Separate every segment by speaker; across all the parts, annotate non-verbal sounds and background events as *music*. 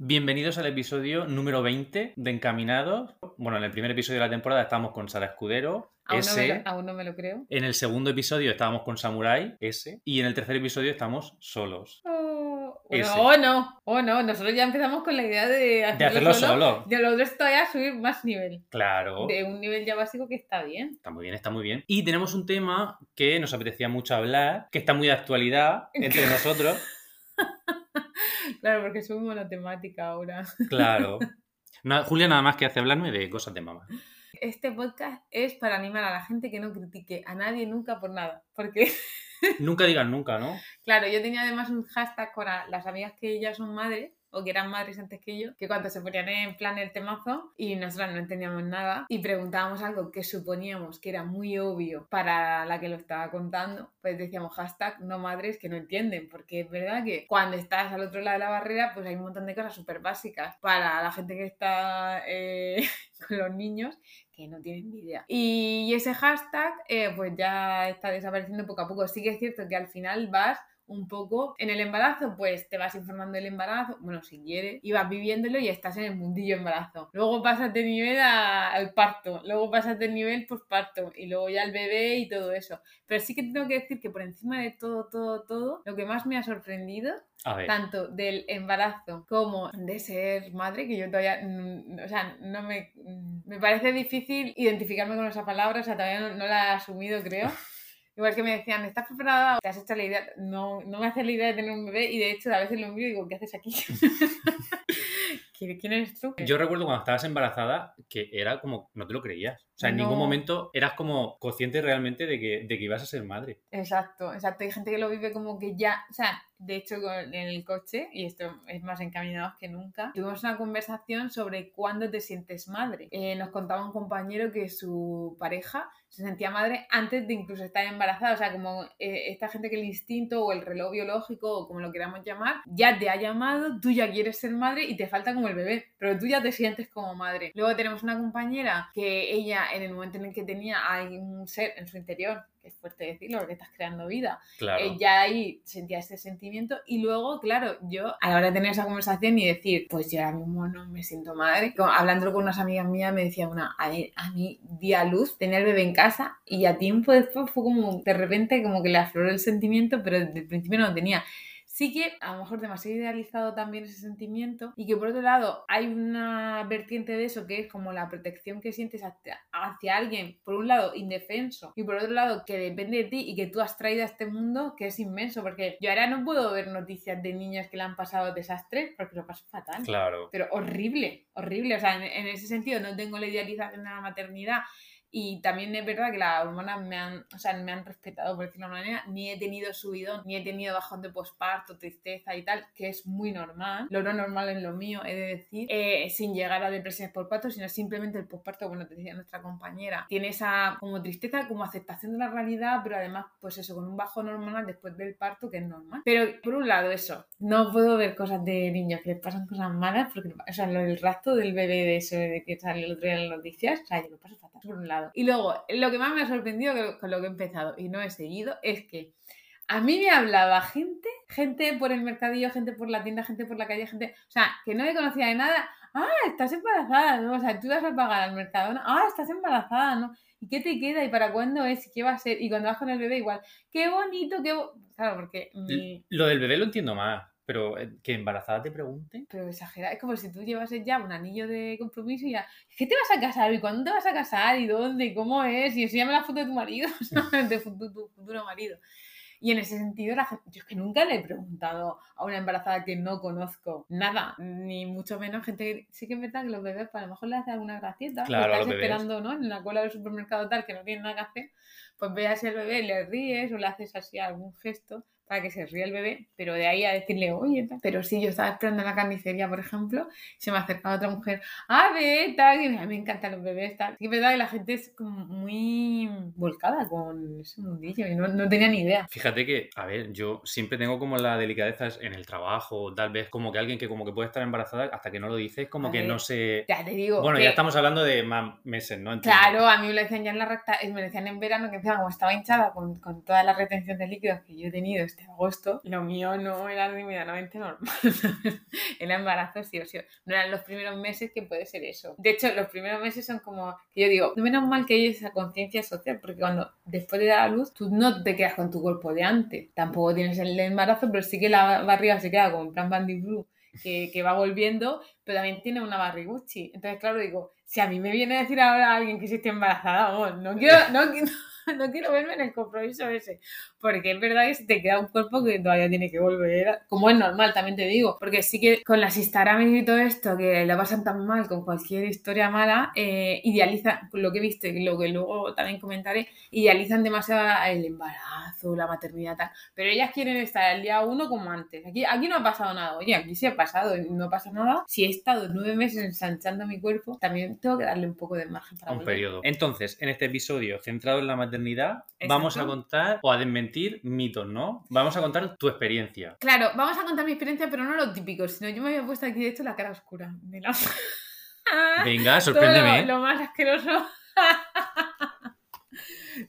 Speaker 1: Bienvenidos al episodio número 20 de Encaminados. Bueno, en el primer episodio de la temporada estábamos con Sara Escudero,
Speaker 2: Aún, no me
Speaker 1: S.
Speaker 2: lo, aún no me lo creo.
Speaker 1: En el segundo episodio estábamos con Samurai, S. Y en el tercer episodio estamos solos.
Speaker 2: Oh, oh, no, oh no, nosotros ya empezamos con la idea de hacerlo,
Speaker 1: De hacerlo solo.
Speaker 2: De los dos todavía subir más nivel.
Speaker 1: Claro.
Speaker 2: De un nivel ya básico que está bien.
Speaker 1: Está muy bien, está muy bien. Y tenemos un tema que nos apetecía mucho hablar, que está muy de actualidad entre *laughs* nosotros. *laughs*
Speaker 2: Claro, porque soy monotemática ahora.
Speaker 1: Claro. *laughs* Na- Julia nada más que hace hablarme de cosas de mamá.
Speaker 2: Este podcast es para animar a la gente que no critique a nadie nunca por nada. Porque,
Speaker 1: Nunca digan nunca, ¿no? *laughs*
Speaker 2: claro, yo tenía además un hashtag con las amigas que ya son madres o que eran madres antes que yo, que cuando se ponían en plan el temazo y nosotras no entendíamos nada y preguntábamos algo que suponíamos que era muy obvio para la que lo estaba contando, pues decíamos hashtag no madres que no entienden, porque es verdad que cuando estás al otro lado de la barrera, pues hay un montón de cosas súper básicas para la gente que está eh, *laughs* con los niños que no tienen ni idea. Y ese hashtag, eh, pues ya está desapareciendo poco a poco. Sí que es cierto que al final vas un poco en el embarazo, pues te vas informando del embarazo, bueno, si quieres, y vas viviéndolo y estás en el mundillo embarazo. Luego pasas de nivel a- al parto, luego pasas de nivel posparto, y luego ya al bebé y todo eso. Pero sí que tengo que decir que por encima de todo, todo, todo, lo que más me ha sorprendido
Speaker 1: A ver.
Speaker 2: tanto del embarazo como de ser madre, que yo todavía, mm, o sea, no me, mm, me parece difícil identificarme con esa palabra, o sea, todavía no, no la he asumido, creo. *laughs* Igual que me decían, ¿estás preparada? ¿Te has hecho la idea? No, no me hace la idea de tener un bebé y de hecho a veces lo miro y digo, ¿qué haces aquí? *laughs* ¿Quién eres tú?
Speaker 1: Yo recuerdo cuando estabas embarazada que era como, no te lo creías. O sea, en ningún momento eras como consciente realmente de que, de que ibas a ser madre.
Speaker 2: Exacto, exacto. Hay gente que lo vive como que ya, o sea, de hecho en el coche, y esto es más encaminado que nunca, tuvimos una conversación sobre cuándo te sientes madre. Eh, nos contaba un compañero que su pareja se sentía madre antes de incluso estar embarazada, o sea, como eh, esta gente que el instinto o el reloj biológico o como lo queramos llamar, ya te ha llamado, tú ya quieres ser madre y te falta como el bebé, pero tú ya te sientes como madre. Luego tenemos una compañera que ella en el momento en el que tenía a un ser en su interior, es fuerte decirlo porque estás creando vida,
Speaker 1: Claro.
Speaker 2: eh, ya ahí sentía ese sentimiento y luego, claro, yo a la hora de tener esa conversación y decir, pues yo ahora mismo no me siento madre, como, hablándolo con unas amigas mías me decía una, a ver, a mí di a luz, tenía el bebé en casa y a tiempo después fue como, de repente como que le afloró el sentimiento, pero desde el principio no lo tenía. Sí que a lo mejor demasiado idealizado también ese sentimiento y que por otro lado hay una vertiente de eso que es como la protección que sientes hacia, hacia alguien, por un lado indefenso y por otro lado que depende de ti y que tú has traído a este mundo que es inmenso porque yo ahora no puedo ver noticias de niñas que le han pasado desastres porque lo paso fatal.
Speaker 1: Claro.
Speaker 2: Pero horrible, horrible. O sea, en, en ese sentido no tengo la idealización de la maternidad y también es verdad que las hormonas me han, o sea, me han respetado, por decirlo de una manera. Ni he tenido subidón, ni he tenido bajón de posparto, tristeza y tal, que es muy normal. Lo no normal en lo mío, he de decir, eh, sin llegar a depresiones por parto, sino simplemente el posparto, bueno, te decía nuestra compañera, tiene esa como tristeza, como aceptación de la realidad, pero además, pues eso, con un bajón hormonal después del parto, que es normal. Pero por un lado, eso, no puedo ver cosas de niños que les pasan cosas malas, porque, o sea, del rastro del bebé de eso, de que sale el otro día en las noticias, o sea, yo lo paso fatal, por un lado. Y luego, lo que más me ha sorprendido con lo que he empezado y no he seguido es que a mí me hablaba gente, gente por el mercadillo, gente por la tienda, gente por la calle, gente, o sea, que no me conocía de nada. Ah, estás embarazada, ¿no? O sea, tú vas a pagar al mercado, ¿no? Ah, estás embarazada, ¿no? ¿Y qué te queda? ¿Y para cuándo es? ¿Y qué va a ser? Y cuando vas con el bebé igual, qué bonito, qué... bo-". Claro, porque mi...
Speaker 1: Lo del bebé lo entiendo más, pero eh, que embarazada te pregunte.
Speaker 2: Pero exagerado, es como si tú llevases ya un anillo de compromiso y ya, ¿qué te vas a casar? ¿Y cuándo te vas a casar? ¿Y dónde? ¿Y cómo es? Y enséñame la foto de tu marido, *laughs* ¿sabes? de tu, tu futuro marido. Y en ese sentido, la gente- yo es que nunca le he preguntado a una embarazada que no conozco nada, ni mucho menos gente que sí que es verdad que los bebés, pues a lo mejor le hace alguna gracieta,
Speaker 1: Claro,
Speaker 2: estás esperando, ¿no? En la cola del supermercado tal, que no tiene nada que hacer, pues ve así al bebé, le ríes o le haces así algún gesto para que se ríe el bebé, pero de ahí a decirle, oye, tal. pero sí, yo estaba esperando en la carnicería, por ejemplo, se me acercaba otra mujer, a ver, tal, y a mí me encantan los bebés, tal. Que es verdad que la gente es como muy volcada con ese mundillo y no, no tenía ni idea.
Speaker 1: Fíjate que, a ver, yo siempre tengo como la delicadeza en el trabajo, tal vez como que alguien que como que puede estar embarazada hasta que no lo dices, como
Speaker 2: A
Speaker 1: que
Speaker 2: ver,
Speaker 1: no se...
Speaker 2: Ya te digo.
Speaker 1: Bueno,
Speaker 2: que-
Speaker 1: ya estamos hablando de más meses, ¿no? Entiendo.
Speaker 2: Claro, a mí me lo decían ya en la recta, eh, me lo decían en verano que encima como estaba hinchada con, con toda la retención de líquidos que yo he tenido de agosto, lo mío no era inmediatamente normal. *laughs* el embarazo sí o sí. No eran los primeros meses que puede ser eso. De hecho, los primeros meses son como, yo digo, menos mal que hay esa conciencia social, porque cuando después de dar a luz, tú no te quedas con tu cuerpo de antes. Tampoco tienes el embarazo, pero sí que la barriga se queda con plan Bandy Blue. Que, que va volviendo, pero también tiene una barriguchi. Entonces, claro, digo, si a mí me viene a decir ahora alguien que sí estoy embarazada, vamos, no quiero, no, no *laughs* quiero verme en el compromiso ese. Porque es verdad que se te queda un cuerpo que todavía tiene que volver, como es normal, también te digo. Porque sí que con las Instagram y todo esto, que lo pasan tan mal con cualquier historia mala, eh, idealizan, lo que viste, lo que luego también comentaré, idealizan demasiado el embarazo, la maternidad, tal. Pero ellas quieren estar el día uno como antes. Aquí, aquí no ha pasado nada. Oye, aquí sí ha pasado, no pasa nada. Si he estado nueve meses ensanchando mi cuerpo, también tengo que darle un poco de margen para
Speaker 1: Un
Speaker 2: volver.
Speaker 1: periodo. Entonces, en este episodio centrado en la maternidad, vamos a contar o a desmentir mitos, ¿no? Vamos a contar tu experiencia.
Speaker 2: Claro, vamos a contar mi experiencia, pero no lo típico, sino yo me había puesto aquí, de hecho, la cara oscura. De la...
Speaker 1: Venga, *laughs*
Speaker 2: Todo
Speaker 1: sorpréndeme.
Speaker 2: Lo, lo más asqueroso. *laughs*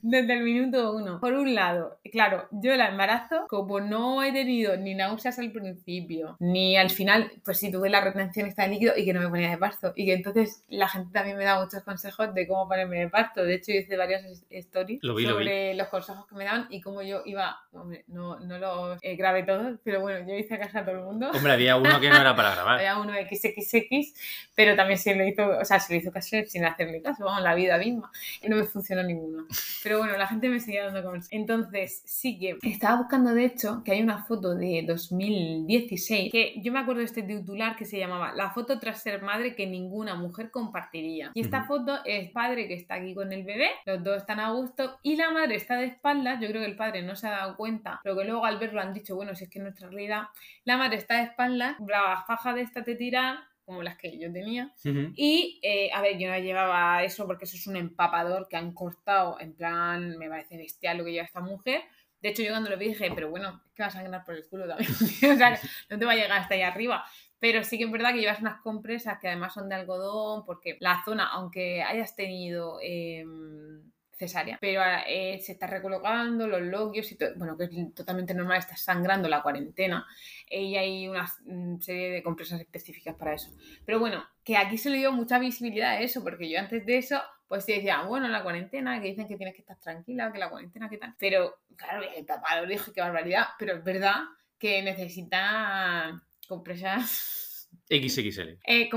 Speaker 2: Desde el minuto uno. Por un lado, claro, yo el embarazo, como no he tenido ni náuseas al principio, ni al final, pues sí tuve la retención esta de líquido y que no me ponía de parto. Y que entonces la gente también me da muchos consejos de cómo ponerme de parto. De hecho, yo hice varias es- stories
Speaker 1: Lo vi, lo vi.
Speaker 2: sobre los consejos que me daban y cómo yo iba. Hombre, no, no los eh, grabé todos, pero bueno, yo hice caso a todo el mundo.
Speaker 1: Hombre, había uno que no era para grabar. *laughs*
Speaker 2: Había uno XXX, pero también se lo hizo, o sea, se lo hizo caso sin hacerle caso, vamos, la vida misma. Y no me funcionó ninguno. Pero bueno, la gente me seguía dando consejos. Entonces, sí que estaba buscando, de hecho, que hay una foto de 2016, que yo me acuerdo de este titular que se llamaba La foto tras ser madre que ninguna mujer compartiría. Y esta foto es padre que está aquí con el bebé, los dos están a gusto, y la madre está de espaldas, yo creo que el padre no se ha dado cuenta, pero que luego al verlo han dicho, bueno, si es que en nuestra realidad la madre está de espaldas, la faja de esta te tira, como las que yo tenía. Y, eh, a ver, yo no llevaba eso porque eso es un empapador que han cortado, en plan, me parece bestial lo que lleva esta mujer. De hecho, yo cuando lo vi dije, pero bueno, es que vas a sangrar por el culo también. *laughs* o sea, no te va a llegar hasta ahí arriba. Pero sí que es verdad que llevas unas compresas que además son de algodón, porque la zona, aunque hayas tenido em, cesárea, pero eh, se está recolocando los loquios y todo, bueno, que es totalmente normal, estás sangrando la cuarentena y hay una mm, serie de compresas específicas para eso. Pero bueno, que aquí se le dio mucha visibilidad a eso, porque yo antes de eso, pues sí decía, bueno, la cuarentena, que dicen que tienes que estar tranquila, que la cuarentena, ¿qué tal? Pero, claro, el papá lo dijo, qué barbaridad, pero es verdad que necesita compresas
Speaker 1: XXL.
Speaker 2: eh,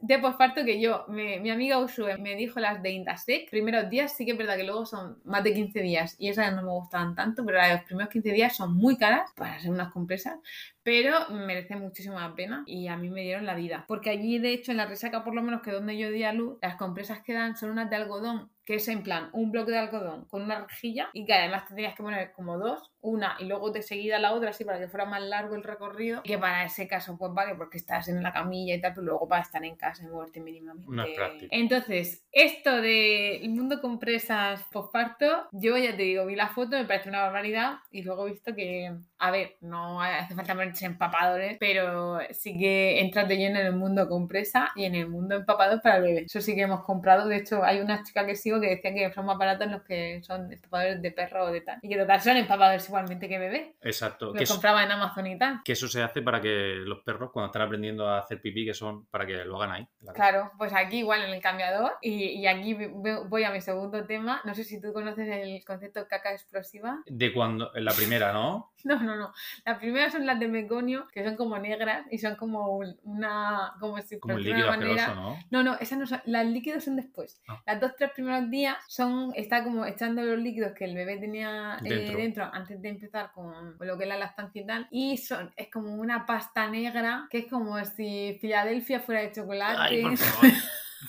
Speaker 2: de posparto que yo, me- mi amiga Usue me dijo las de Indasec. Primeros días sí que es verdad que luego son más de 15 días y esas no me gustaban tanto, pero los primeros 15 días son muy caras para ser unas compresas, pero merece muchísimo la pena y a mí me dieron la vida. Porque allí, de hecho, en la resaca, por lo menos que donde yo di a luz, las compresas que dan son unas de algodón, que es en plan un bloque de algodón con una rejilla y que además te tenías que poner como dos, una y luego de seguida la otra, así para que fuera más largo el recorrido. Que para ese caso, pues vale, porque estás en la camilla y tal, pero luego para estar en casa y moverte mínimamente. Entonces, esto del mundo compresas posparto, yo ya te digo, vi la foto, me parece una barbaridad y luego he visto que, a ver, no hace falta ponerse empapadores, pero sí que entras de lleno en el mundo compresa y en el mundo empapador para el bebé. Eso sí que hemos comprado. De hecho, hay una chica que sigo que decía que son más baratos los que son empapadores de perro o de tal. Y que total son empapadores igualmente que bebé.
Speaker 1: Exacto. Que
Speaker 2: Los
Speaker 1: eso,
Speaker 2: compraba en Amazon y tal.
Speaker 1: que eso se hace para que los perros, cuando están aprendiendo a hacer pipí, que son para que lo hagan ahí. la.
Speaker 2: Claro, pues aquí igual en el cambiador y, y aquí voy a mi segundo tema. No sé si tú conoces el concepto caca explosiva.
Speaker 1: De cuando, en la primera, ¿no? *laughs*
Speaker 2: No, no, no. Las primeras son las de meconio, que son como negras y son como un- una... como si
Speaker 1: Como el líquido
Speaker 2: una
Speaker 1: asqueroso, ¿no?
Speaker 2: No, no, esas no son. Las líquidos son después.
Speaker 1: Ah.
Speaker 2: Las dos, tres primeros días son. Está como echando los líquidos que el bebé tenía eh,
Speaker 1: Dentro.
Speaker 2: dentro. antes de empezar con, con lo que es la lactancia y tal. Y son, es como una pasta negra que es como si Filadelfia fuera de chocolate.
Speaker 1: Ay, por *laughs* favor.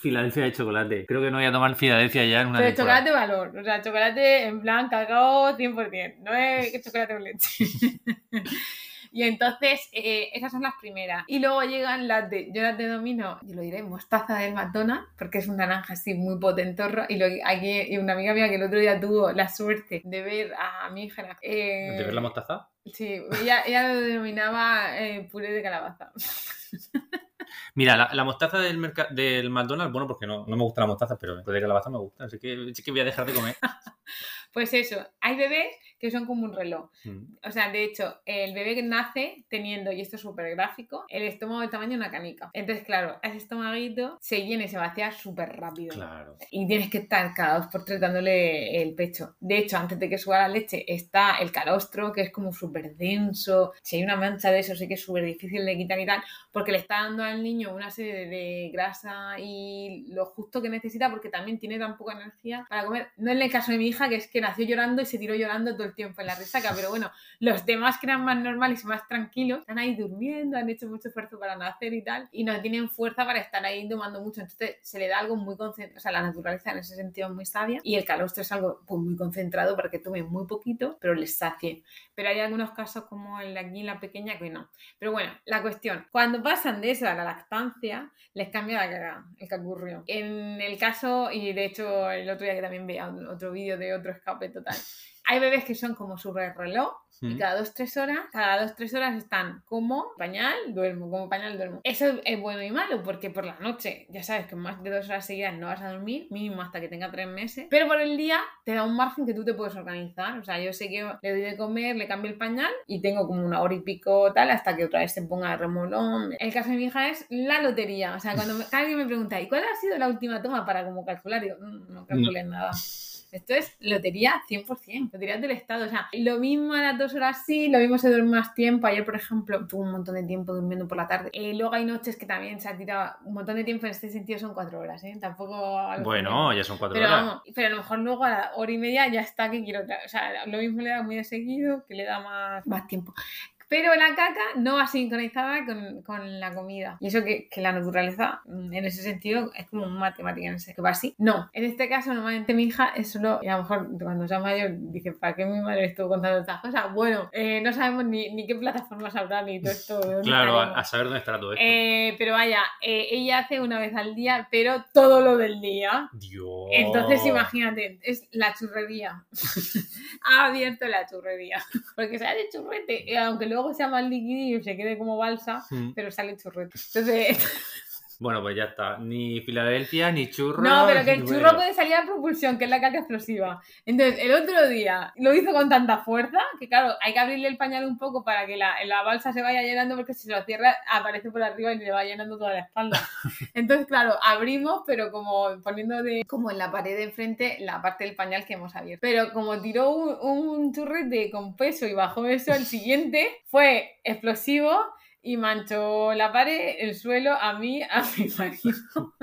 Speaker 1: Filadelfia de chocolate. Creo que no voy a tomar Filadelfia ya en una
Speaker 2: Pero
Speaker 1: temporada.
Speaker 2: chocolate valor, o sea, chocolate en plan cacao 100%, no es *laughs* chocolate con leche. *laughs* Y entonces, eh, esas son las primeras. Y luego llegan las de, yo las denomino, yo lo diré, mostaza del McDonald's, porque es un naranja así muy potentorro. Y, lo, aquí, y una amiga mía que el otro día tuvo la suerte de ver a mi hija. eh,
Speaker 1: ¿De ver la mostaza?
Speaker 2: Sí, ella, ella lo denominaba eh, puré de calabaza. *laughs*
Speaker 1: Mira, la, la mostaza del, merca- del McDonald's, bueno, porque no, no me gusta la mostaza, pero el de calabaza me gusta, así que sí que voy a dejar de comer. *laughs*
Speaker 2: Pues eso, hay bebés que son como un reloj.
Speaker 1: Mm.
Speaker 2: O sea, de hecho, el bebé que nace teniendo, y esto es súper gráfico, el estómago del tamaño de una canica. Entonces, claro, ese estomaguito se llena y se vacía súper rápido.
Speaker 1: Claro.
Speaker 2: Y tienes que estar cada dos por tres dándole el pecho. De hecho, antes de que suba la leche está el calostro, que es como súper denso. Si hay una mancha de eso, sí que es súper difícil de quitar y tal, porque le está dando al niño una serie de, grasa y lo justo que necesita, porque también tiene tan poca energía para comer. No en el caso de mi hija, que es que nació llorando y se tiró llorando todo el tiempo en la resaca, pero bueno, los demás que eran más normales y más tranquilos están ahí durmiendo, han hecho mucho esfuerzo para nacer y tal, y no tienen fuerza para estar ahí tomando mucho. Entonces se le da algo muy concentrado, o sea, la naturaleza en ese sentido es muy sabia, y el calostro es algo pues, muy concentrado para que tomen muy poquito, pero les sacie. Pero hay algunos casos como el de aquí, la pequeña, que no. Pero bueno, la cuestión, cuando pasan de eso a la lactancia, les cambia la cara, el cacurrio. En el caso, y de hecho el otro día que también veía otro vídeo de otro escape total, hay bebés que son como súper reloj y cada dos, tres horas, cada dos, tres horas están como pañal, duermo, como pañal, duermo. Eso es bueno y malo porque por la noche, ya sabes que más de dos horas seguidas no vas a dormir, mínimo hasta que tenga tres meses, pero por el día te da un margen que tú te puedes organizar. O sea, yo sé que le doy de comer, le cambio el pañal y tengo como una hora y pico tal hasta que otra vez se ponga el remolón. El caso de mi hija es la lotería. O sea, cuando me- alguien me pregunta, ¿y cuál ha sido la última toma para como calcular? Digo, "Mm, no calcules nada. Esto es lotería 100%, lotería del Estado. O sea, lo mismo a las dos horas sí, lo mismo se duerme más tiempo. Ayer, por ejemplo, tuve un montón de tiempo durmiendo por la tarde. Eh, luego hay noches que también se ha tirado un montón de tiempo en este sentido, son cuatro horas, ¿eh? Tampoco.
Speaker 1: Bueno, ya son cuatro
Speaker 2: pero
Speaker 1: horas.
Speaker 2: vamos, pero a lo mejor luego a la hora y media ya está que quiero otra. O sea, lo mismo le da muy de seguido, que le da más, más tiempo. Pero la caca no va sincronizada con, con la comida. Y eso que, que la naturaleza, mm, en ese sentido, es como un matemática, en ese que va así. No, en este caso, normalmente mi hija es solo, y a lo mejor cuando sea mayor, dice, ¿para qué mi madre estuvo contando estas cosas? Bueno, eh, no sabemos ni, ni qué plataformas habrá ni todo esto.
Speaker 1: Claro, a, a saber dónde estará todo esto.
Speaker 2: Eh, pero vaya, eh, ella hace una vez al día, pero todo lo del día.
Speaker 1: Dios.
Speaker 2: Entonces, imagínate, es la churrería. *laughs* ha abierto la churrería. *laughs* Porque sale churrete, y aunque luego sea más liquidillo y se quede como balsa,
Speaker 1: Mm.
Speaker 2: pero sale churrete. Entonces, *laughs*
Speaker 1: Bueno, pues ya está. Ni Filadelfia, ni churro.
Speaker 2: no, pero que el churro
Speaker 1: bueno.
Speaker 2: puede salir a propulsión, que es la caca explosiva. Entonces, el otro día lo hizo con tanta fuerza que, claro, hay que abrirle el pañal un poco para que la, la balsa se vaya llenando, porque si se lo cierra, aparece por arriba y le va llenando toda la espalda. *laughs* Entonces, claro, abrimos, pero como poniendo de, como en la pared de enfrente la parte del pañal que hemos abierto. Pero como tiró un, un churrete con peso y bajó eso, el siguiente fue explosivo y manchó la pared, el suelo, a mí, a mi *laughs* marido.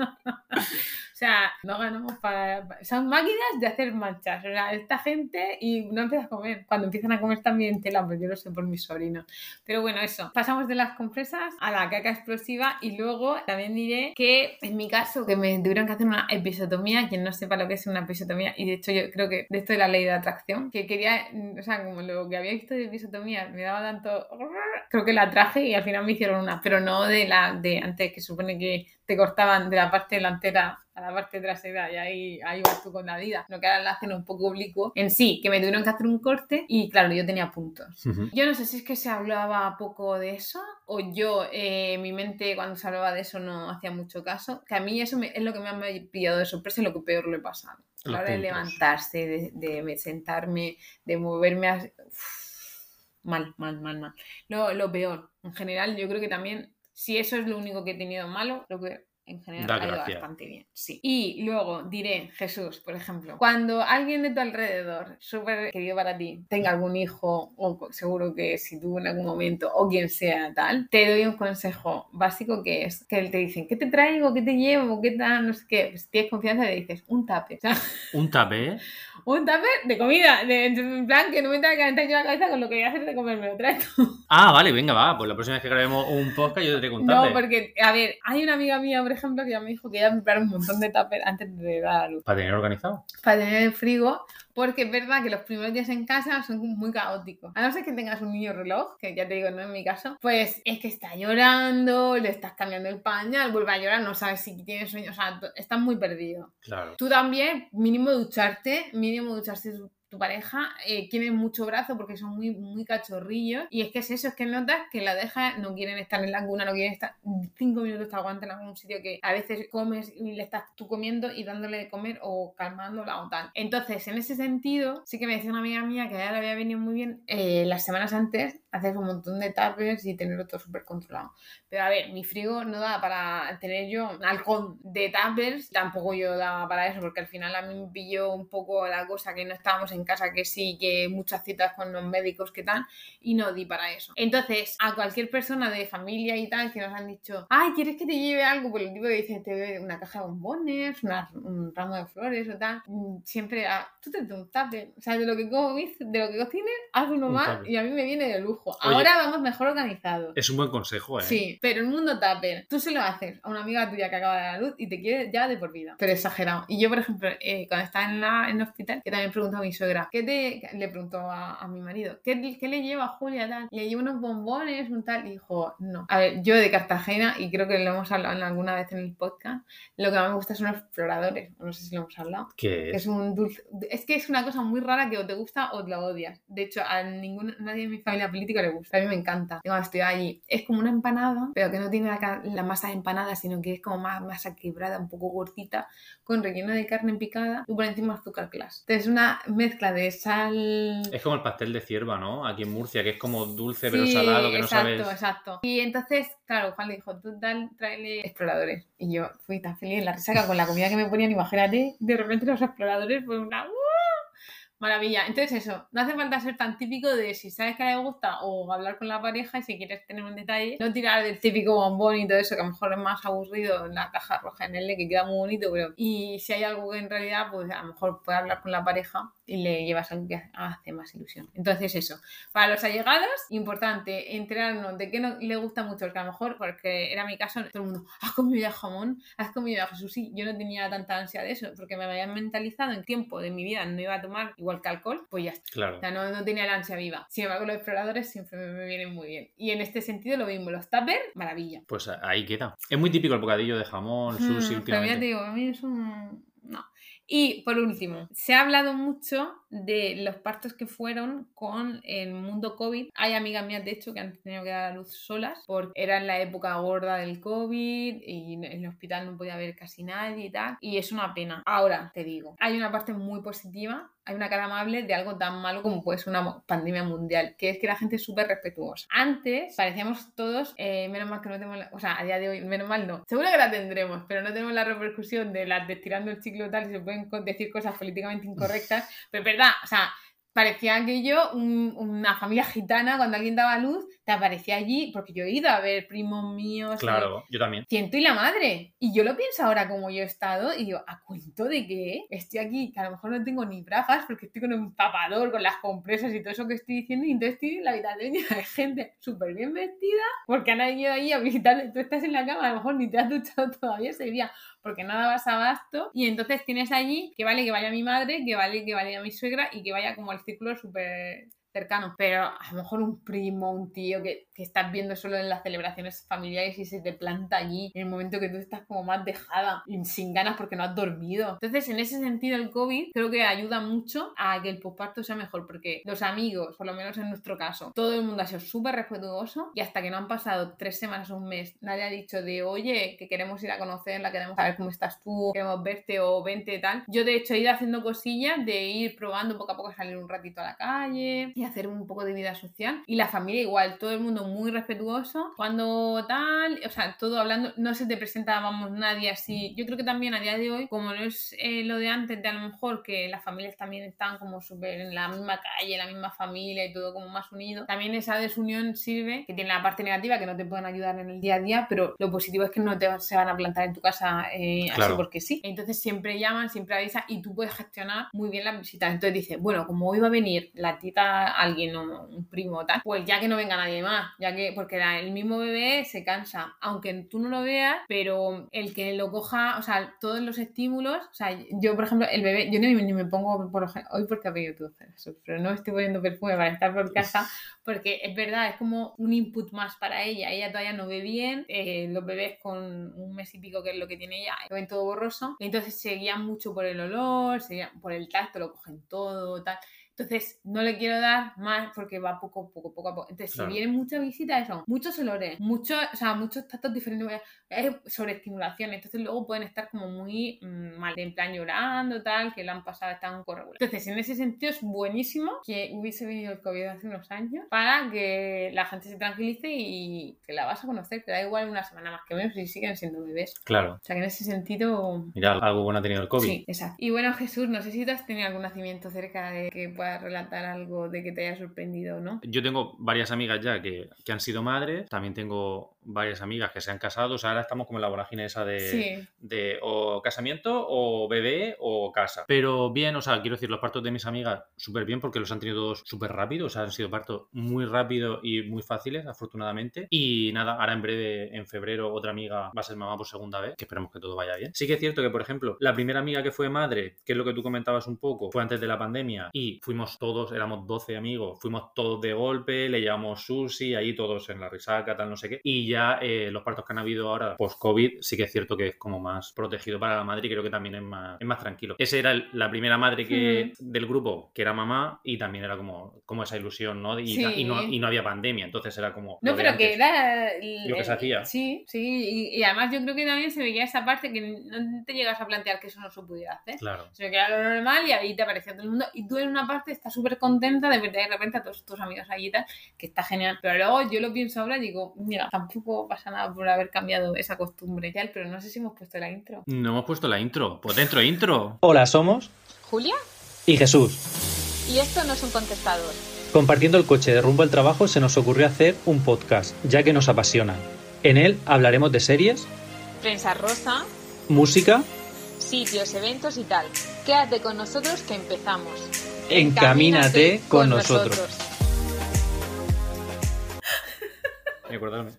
Speaker 2: Sea, no ganamos para... Son máquinas de hacer manchas. O sea, esta gente y no empiezas a comer. Cuando empiezan a comer también tela, pues yo lo sé por mis sobrinos. Pero bueno, eso. Pasamos de las compresas a la caca explosiva y luego también diré que en mi caso que me tuvieron que hacer una episotomía, quien no sepa lo que es una episotomía, y de hecho yo creo que de esto de la ley de atracción, que quería, o sea, como lo que había visto de episotomía me daba tanto... Creo que la traje y al final me hicieron una, pero no de la de antes, que supone que te cortaban de la parte delantera a la parte trasera y ahí, ahí vas tú con la vida. Lo que ahora la hacen un poco oblicuo. En sí, que me tuvieron que hacer un corte y claro, yo tenía puntos.
Speaker 1: Ujú.
Speaker 2: Yo no sé si es que se hablaba poco de eso o yo, eh, mi mente cuando se hablaba de eso no hacía mucho caso. Que a mí eso me- es lo que me ha pillado de sorpresa y lo que peor le he pasado. A la hora de levantarse, de, de me- sentarme, de moverme así. Uf, mal, mal, mal, mal. Lo, lo peor. En general, yo creo que también, si eso es lo único que he tenido malo, creo que en general
Speaker 1: Da
Speaker 2: ha ido
Speaker 1: gracia.
Speaker 2: bastante bien. Sí. Y luego diré, Jesús, por ejemplo, cuando alguien de tu alrededor, súper querido para ti, tenga algún hijo, o seguro que si tú en algún momento, o quien sea tal, te doy un consejo básico que es que te dicen, ¿qué te traigo? ¿Qué te llevo? ¿Qué tal? No sé qué. Pues si tienes confianza le dices, un tape.
Speaker 1: Un tapé. *laughs*
Speaker 2: un tupper de comida, de, en plan que no me que calentar yo la cabeza con lo que voy a hacer de comerme lo traes tú.
Speaker 1: Ah, vale, venga, va. Pues la próxima vez que grabemos un podcast yo te traigo un
Speaker 2: No,
Speaker 1: tapé.
Speaker 2: porque, a ver, hay una amiga mía, por ejemplo, que ya me dijo que iba a preparar un montón de tupper antes de dar a luz.
Speaker 1: Para tener organizado.
Speaker 2: Para tener el frigo, porque es verdad que los primeros días en casa son muy caóticos. A no ser que tengas un niño reloj, que ya te digo, no es mi caso, pues es que está llorando, le estás cambiando el pañal, vuelve a llorar, no sabes si tiene sueño, o sea, estás muy perdido.
Speaker 1: Claro.
Speaker 2: Tú también, mínimo ducharte, mínimo ducharse tu pareja eh, tiene mucho brazo porque son muy, muy cachorrillos. Y es que es eso, es que notas que la dejas, no quieren estar en la cuna, no quieren estar cinco minutos te aguantan en algún sitio que a veces comes y le estás tú comiendo y dándole de comer o calmándola o tal. Entonces, en ese sentido, sí que me decía una amiga mía que a ella le había venido muy bien eh, las semanas antes hacer un montón de tuppers y tenerlo todo súper controlado. Pero a ver, mi frigo no da para tener yo un halcón de tuppers, tampoco yo daba para eso, porque al final a mí me pilló un poco la cosa que no estábamos en casa, que sí, que muchas citas con los médicos que tal, y no di para eso. Entonces, a cualquier persona de familia y tal que nos han dicho, ay, ¿quieres que te lleve algo? Pues el tipo que dice, te doy una caja de bombones, un ramo de flores o tal, mm, siempre, a, tú te un tupper, o sea, de lo que comes, de lo que cocines, haz uno más y a mí me viene de lujo. Ahora vamos mejor organizados.
Speaker 1: Es un buen consejo, ¿eh?
Speaker 2: Sí, pero el mundo tupper, tú se lo haces a una amiga tuya que acaba de dar la luz y te quiere ya de por vida. Pero exagerado. Y yo, por ejemplo, eh, cuando estaba en, la, en el hospital, que también preguntó a mi suegra, ¿qué te, le preguntó a, mi marido, ¿qué, ¿qué, le lleva a Julia tal? Le llevo unos bombones, un tal, y dijo, no. A ver, yo de Cartagena, y creo que lo hemos hablado alguna vez en el podcast, lo que más me gusta son los exploradores. No sé si lo hemos hablado.
Speaker 1: ¿Qué
Speaker 2: es? un dulce. Es que es una cosa muy rara que o te gusta o te la odias. De hecho, a ningún, nadie en mi familia política le gusta. A mí me encanta. Cuando estoy allí, es como una empanada, pero que no tiene la, masa de empanada, sino que es como más masa quebrada, un poco gordita, con relleno de carne picada y por encima azúcar glass. Entonces, una mezcla de sal.
Speaker 1: Es como el pastel de cierva, ¿no? Aquí en Murcia, que es como dulce pero salado, que no sabes.
Speaker 2: Exacto, exacto. Y entonces, claro, Juan le dijo, tú tal, tráele exploradores. Y yo fui tan feliz en la resaca con la comida que me ponían, imagínate, de repente los exploradores, pues una. Maravilla. Entonces eso, no hace falta ser tan típico de si sabes que le gusta o hablar con la pareja y si quieres tener un detalle, no tirar del típico bombón y todo eso que a lo mejor es más aburrido en la caja roja en el que queda muy bonito, pero y si hay algo que en realidad pues a lo mejor puede hablar con la pareja le llevas algo que hace más ilusión. Entonces eso, para los allegados, importante enterarnos de qué no le gusta mucho, porque a lo mejor, porque era mi caso, todo el mundo, has comido ya jamón, has comido ya Jesús, sí, yo no tenía tanta ansia de eso, porque me habían mentalizado en tiempo de mi vida, no iba a tomar igual que alcohol, pues ya está.
Speaker 1: Claro.
Speaker 2: O sea, no, no tenía la ansia viva. Sin embargo, los exploradores siempre me, vienen muy bien. Y en este sentido lo mismo, los tuppers, maravilla.
Speaker 1: Pues ahí queda. Es muy típico el bocadillo de jamón, mm, sushi, últimamente.
Speaker 2: Pero ya te digo, a mí es un... Y por último, se ha hablado mucho de los partos que fueron con el mundo COVID. Hay amigas mías, de hecho, que han tenido que dar a luz solas porque era en la época gorda del COVID y en el hospital no podía haber casi nadie y tal. Y es una pena. Ahora te digo, hay una parte muy positiva hay una cara amable de algo tan malo como puede ser una pandemia mundial, que es que la gente es súper respetuosa. Antes parecíamos todos, eh, menos mal que no tenemos, o sea, a día de hoy, menos mal no, seguro que la tendremos, pero no tenemos la repercusión de las de tirando el ciclo tal y se pueden decir cosas políticamente incorrectas, *laughs* pero es o sea, parecía aquello una familia gitana cuando alguien daba luz te aparecía allí porque yo he ido a ver primos míos
Speaker 1: claro yo también.
Speaker 2: Ciento y la madre. Y yo lo pienso ahora como yo he estado y digo a cuento de qué estoy aquí que a lo mejor no tengo ni bragas porque estoy con un papador con las compresas y todo eso que estoy diciendo y entonces estoy en la habitación llena de gente súper bien vestida porque han ido ahí a visitar tú estás en la cama a lo mejor ni te has duchado *laughs* todavía ese día porque nada vas abasto. Y entonces tienes allí que vale que vaya mi madre, que vale que vaya mi suegra y que vaya como el círculo súper cercanos, pero a lo mejor un primo, un tío que, que, estás viendo solo en las celebraciones familiares y se te planta allí en el momento que tú estás como más dejada y sin ganas porque no has dormido. Entonces, en ese sentido, el COVID creo que ayuda mucho a que el posparto sea mejor porque los amigos, por lo menos en nuestro caso, todo el mundo ha sido súper respetuoso y hasta que no han pasado tres semanas o un mes, nadie ha dicho de, oye, que queremos ir a conocerla, queremos saber cómo estás tú, queremos verte o vente y tal. Yo, de hecho, he ido haciendo cosillas de ir probando poco a poco salir un ratito a la calle y hacer un poco de vida social. Y la familia igual, todo el mundo muy respetuoso. Cuando tal, o sea, todo hablando, no se te presenta, vamos, nadie así. Yo creo que también a día de hoy, como no es eh, lo de antes, de a lo mejor que las familias también están como súper en la misma calle, la misma familia y todo como más unido, también esa desunión sirve, que tiene la parte negativa, que no te pueden ayudar en el día a día, pero lo positivo es que no te se van a plantar en tu casa eh, así porque sí. Entonces siempre llaman, siempre avisan y tú puedes gestionar muy bien la visita. Entonces dice, bueno, como hoy va a venir la tita alguien, un primo o tal, pues ya que no venga nadie más, ya que, porque el mismo bebé se cansa, aunque tú no lo veas, pero el que lo coja, o sea, todos los estímulos, o sea, yo, por ejemplo, el bebé, yo ni, ni me pongo, por ejemplo, hoy porque ha pedido Jesús, pero no estoy poniendo perfume para estar por casa, porque es verdad, es como un input más para ella, ella todavía no ve bien, eh, los bebés con un mes y pico, que es lo que tiene ella, lo ven todo borroso, entonces se guían mucho por el olor, se guían por el tacto, lo cogen todo, tal. Entonces, no le quiero dar más porque va poco, poco, poco a poco. Entonces,
Speaker 1: Claro.
Speaker 2: si vienen muchas visitas, son muchos olores, muchos, o sea, muchos tactos diferentes, es sobreestimulación. Entonces, luego pueden estar como muy mm, mal, en plan llorando, tal, que lo han pasado, están regular. Entonces, en ese sentido, es buenísimo que hubiese venido el COVID hace unos años para que la gente se tranquilice y que la vas a conocer, que da igual una semana más que menos y siguen siendo bebés.
Speaker 1: Claro.
Speaker 2: O sea, que en ese sentido.
Speaker 1: Mira, algo bueno ha tenido el COVID.
Speaker 2: Sí, exacto. Y bueno, Jesús, no sé si tú has tenido algún nacimiento cerca de que relatar algo de que te haya sorprendido no.
Speaker 1: Yo tengo varias amigas ya que, que han sido madres, también tengo varias amigas que se han casado, o sea, ahora estamos como en la vorágine esa de,
Speaker 2: Sí.
Speaker 1: de o casamiento o bebé o casa. Pero bien, o sea, quiero decir, los partos de mis amigas súper bien porque los han tenido todos súper rápido, o sea, han sido partos muy rápidos y muy fáciles, afortunadamente. Y nada, ahora en breve, en febrero, otra amiga va a ser mamá por segunda vez, que esperemos que todo vaya bien. Sí que es cierto que, por ejemplo, la primera amiga que fue madre, que es lo que tú comentabas un poco, fue antes de la pandemia y fuimos todos, éramos 12 amigos, fuimos todos de golpe, le llevamos sushi, ahí todos en la risaca, tal, no sé qué. Y ya eh, los partos que han habido ahora post-COVID, sí que es cierto que es como más protegido para la madre y creo que también es más, es más tranquilo. Esa era el- la primera madre que, del grupo, que era mamá, y también era como, como esa ilusión, ¿no? Y,
Speaker 2: Sí.
Speaker 1: y no, y no había pandemia, entonces era como...
Speaker 2: No, pero que era. el-
Speaker 1: Lo que se
Speaker 2: el-
Speaker 1: hacía.
Speaker 2: Sí, sí. Y, y además yo creo que también se veía esa parte que no te llegas a plantear que eso no se pudiera hacer.
Speaker 1: Claro.
Speaker 2: Sino que era lo normal y ahí te aparecía todo el mundo. Y tú en una parte estás súper contenta de ver de repente a todos tus amigos allí y tal, que está genial. Pero luego yo lo pienso ahora y digo, mira, tampoco pasa nada por haber cambiado esa costumbre y tal, pero no sé si hemos puesto la intro.
Speaker 1: No hemos puesto la intro. Pues dentro intro.
Speaker 3: Hola, somos
Speaker 4: Julia,
Speaker 3: y Jesús.
Speaker 4: y esto no es un contestador.
Speaker 3: Compartiendo el coche de rumbo al trabajo se nos ocurrió hacer un podcast, ya que nos apasiona. En él hablaremos de series,
Speaker 4: Prensa rosa,
Speaker 3: música,
Speaker 4: sitios, eventos y tal. Quédate con nosotros que empezamos.
Speaker 3: Encamínate con nosotros.
Speaker 1: Acordarme.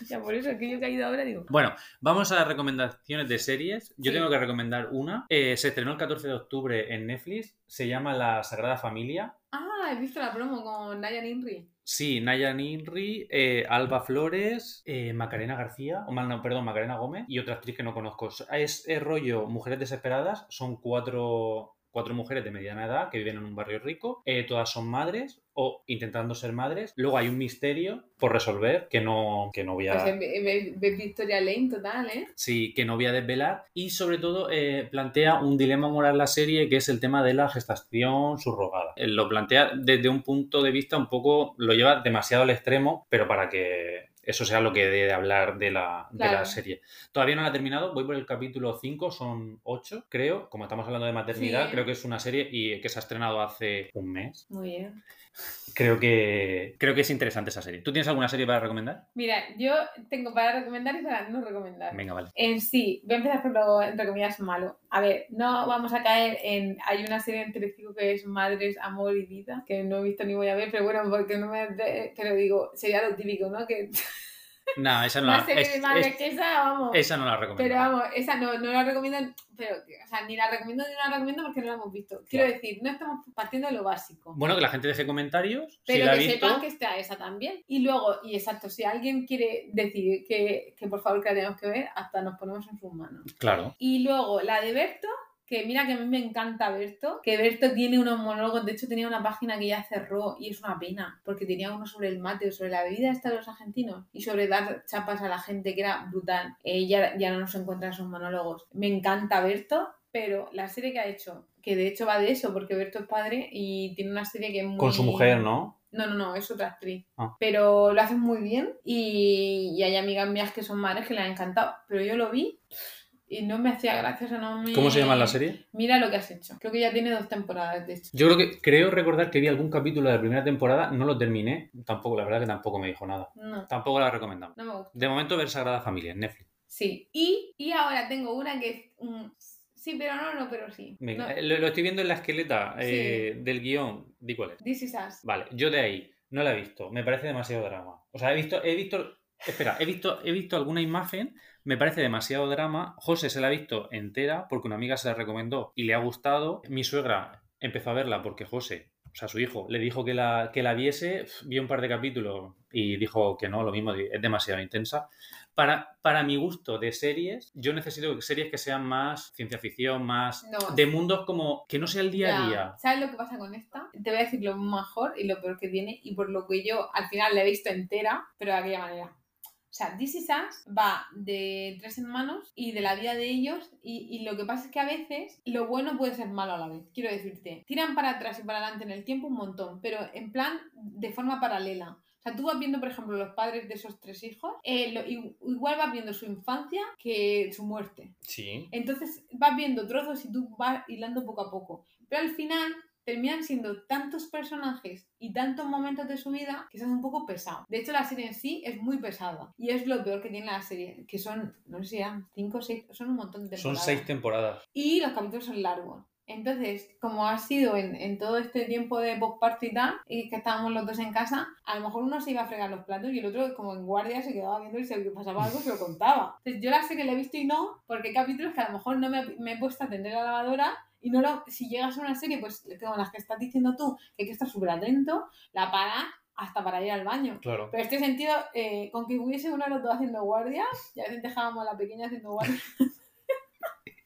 Speaker 1: *laughs*
Speaker 2: Ya por eso es que yo he caído ahora digo,
Speaker 1: Bueno, vamos a las recomendaciones de series. Yo
Speaker 2: Sí.
Speaker 1: tengo que recomendar una. Eh, se estrenó el 14 de octubre en Netflix. Se llama La Sagrada Familia.
Speaker 2: ah, he visto la promo con Nayan Inri.
Speaker 1: Sí, Naya Ninri, eh, Alba Flores, eh, Macarena García, o mal, no, perdón, Macarena Gómez y otra actriz que no conozco. Es, es rollo Mujeres Desesperadas, son cuatro, cuatro mujeres de mediana edad que viven en un barrio rico, eh, todas son madres o intentando ser madres. Luego hay un misterio por resolver que no, que no voy a...
Speaker 2: Pues Victoria Lane total, ¿eh?
Speaker 1: Sí, que no voy a desvelar. Y sobre todo eh, plantea un dilema moral la serie que es el tema de la gestación subrogada. Eh, Lo plantea desde un punto de vista un poco, lo lleva demasiado al extremo, pero para que eso sea lo que dé de hablar de la, de la serie. Todavía no la he terminado, voy por el capítulo 5, son 8, creo. Como estamos hablando de maternidad,
Speaker 2: Sí.
Speaker 1: creo que es una serie y que se ha estrenado hace un mes.
Speaker 2: Muy bien.
Speaker 1: Creo que, creo que es interesante esa serie. ¿Tú tienes alguna serie para recomendar?
Speaker 2: Mira, yo tengo para recomendar y para no recomendar.
Speaker 1: Venga, vale.
Speaker 2: En sí, voy a empezar por lo, entre comillas, malo. A ver, no vamos a caer en... Hay una serie en Telecinco que es Madres, Amor y Vida, que no he visto ni voy a ver, pero bueno, porque no me... Pero digo, sería lo típico, ¿no? Que *laughs*
Speaker 1: No, esa no la, es- es-
Speaker 2: que esa,
Speaker 1: no la recomiendo.
Speaker 2: Pero vamos, esa no, no la recomiendo, pero, o sea, ni la recomiendo ni la recomiendo porque no la hemos visto. Quiero
Speaker 1: Claro.
Speaker 2: decir, no estamos partiendo de lo básico.
Speaker 1: Bueno, que la gente deje comentarios. si
Speaker 2: Pero
Speaker 1: la
Speaker 2: que
Speaker 1: visto.
Speaker 2: sepan que está esa también. Y luego, y exacto, si alguien quiere decir que, que por favor que la tenemos que ver, hasta nos ponemos en sus manos.
Speaker 1: Claro.
Speaker 2: Y luego la de Berto, que mira que a mí me encanta Berto, que Berto tiene unos monólogos, de hecho tenía una página que ya cerró y es una pena, porque tenía uno sobre el mate, sobre la bebida esta de los argentinos y sobre dar chapas a la gente, que era brutal. Eh, ya, ya no nos encuentran esos monólogos. Me encanta Berto, pero la serie que ha hecho, que de hecho va de eso, porque Berto es padre y tiene una serie que es muy...
Speaker 1: Con su mujer, ¿no?
Speaker 2: No, no, no, es otra actriz.
Speaker 1: Ah.
Speaker 2: Pero lo hacen muy bien y, y hay amigas mías que son madres que le han encantado. Pero yo lo vi y no me hacía gracia, o sea, no me...
Speaker 1: ¿Cómo se llama la serie?
Speaker 2: Mira lo que has hecho. Creo que ya tiene dos temporadas, de hecho.
Speaker 1: Yo creo que creo recordar que vi algún capítulo de la primera temporada, no lo terminé, tampoco, la verdad que tampoco me dijo nada.
Speaker 2: No,
Speaker 1: Tampoco la recomendamos.
Speaker 2: no me gusta.
Speaker 1: De momento ver Sagrada Familia en Netflix.
Speaker 2: Sí. Y, y ahora tengo una que es un Sí, pero no, no, pero sí.
Speaker 1: Venga,
Speaker 2: No,
Speaker 1: lo, lo estoy viendo en la esqueleta eh, del guion. Di cuál es.
Speaker 2: This is Us.
Speaker 1: Vale, yo de ahí no la he visto. Me parece demasiado drama. O sea, he visto, he visto. Espera, he visto, he visto alguna imagen. Me parece demasiado drama. José se la ha visto entera porque una amiga se la recomendó y le ha gustado. Mi suegra empezó a verla porque José, o sea, su hijo, le dijo que la, que la viese. Vio un par de capítulos y dijo que no, lo mismo, es demasiado intensa. Para, para mi gusto de series, yo necesito series que sean más ciencia ficción, más
Speaker 2: No.
Speaker 1: de mundos como que no sea el día a
Speaker 2: Ya,
Speaker 1: día.
Speaker 2: ¿Sabes lo que pasa con esta? Te voy a decir lo mejor y lo peor que tiene y por lo que yo al final la he visto entera, pero de aquella manera. O sea, This Is Us va de tres hermanos y de la vida de ellos y, y lo que pasa es que a veces lo bueno puede ser malo a la vez. Quiero decirte, tiran para atrás y para adelante en el tiempo un montón, pero en plan de forma paralela. O sea, tú vas viendo, por ejemplo, los padres de esos tres hijos, eh, lo- igual vas viendo su infancia que su muerte.
Speaker 1: Sí.
Speaker 2: Entonces vas viendo trozos y tú vas hilando poco a poco. Pero al final terminan siendo tantos personajes y tantos momentos de su vida que son un poco pesados. De hecho, la serie en sí es muy pesada. Y es lo peor que tiene la serie, que son, no sé si eran cinco o seis, son un montón de
Speaker 1: Son
Speaker 2: temporadas.
Speaker 1: seis temporadas.
Speaker 2: Y los capítulos son largos. Entonces, como ha sido en, en todo este tiempo de post y tal, y que estábamos los dos en casa, a lo mejor uno se iba a fregar los platos y el otro, como en guardia, se quedaba viendo y si pasaba algo, se lo contaba. Entonces, yo la sé que la he visto y no, porque hay capítulos que a lo mejor no me, me he puesto a atender la lavadora y no lo, si llegas a una serie, pues como las que estás diciendo tú, que hay que estar súper atento, la paras hasta para ir al baño.
Speaker 1: Claro.
Speaker 2: Pero en este sentido, eh, con que hubiese uno de los dos haciendo guardia, y a veces dejábamos a la pequeña haciendo guardia. *laughs*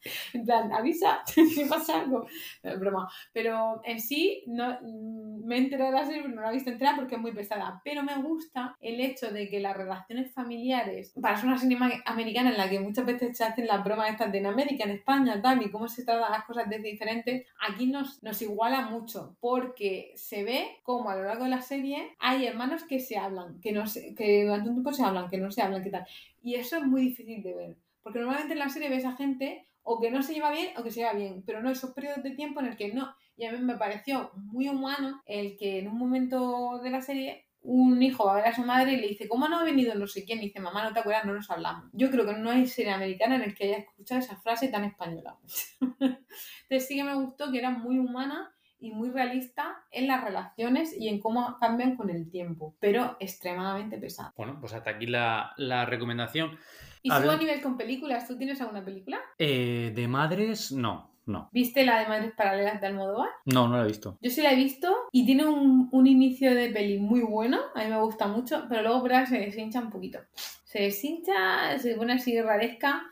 Speaker 2: *laughs* en plan, avisa, *laughs* si pasa algo. No, broma. Pero en sí, no, mm, me he enterado de la serie, no la he visto entera porque es muy pesada. Pero me gusta el hecho de que las relaciones familiares, para ser una serie americana en la que muchas veces se hacen las bromas estas de en América, en España, tal, y cómo se tratan las cosas desde diferentes, aquí nos, nos iguala mucho porque se ve como a lo largo de la serie hay hermanos que se hablan, que, no se, que durante un tiempo se hablan, que no se hablan, que tal. Y eso es muy difícil de ver. Porque normalmente en la serie ves a gente o que no se lleva bien o que se lleva bien, pero no esos periodos de tiempo en el que no. Y a mí me pareció muy humano el que en un momento de la serie un hijo va a ver a su madre y le dice, ¿cómo no ha venido no sé quién? Y dice, mamá, no te acuerdas, no nos hablamos. Yo creo que no hay serie americana en el que haya escuchado esa frase tan española. *laughs* Entonces sí que me gustó que era muy humana y muy realista en las relaciones y en cómo cambian con el tiempo, pero extremadamente pesada.
Speaker 1: Bueno, pues hasta aquí la, la recomendación.
Speaker 2: Y sigo a nivel con películas, ¿tú tienes alguna película?
Speaker 1: Eh, de madres, no, no.
Speaker 2: ¿Viste la de Madres Paralelas de Almodóvar?
Speaker 1: No, no la he visto.
Speaker 2: Yo sí la he visto y tiene un, un inicio de peli muy bueno, a mí me gusta mucho, pero luego ¿verdad? se deshincha un poquito. Se deshincha, se pone así raresca,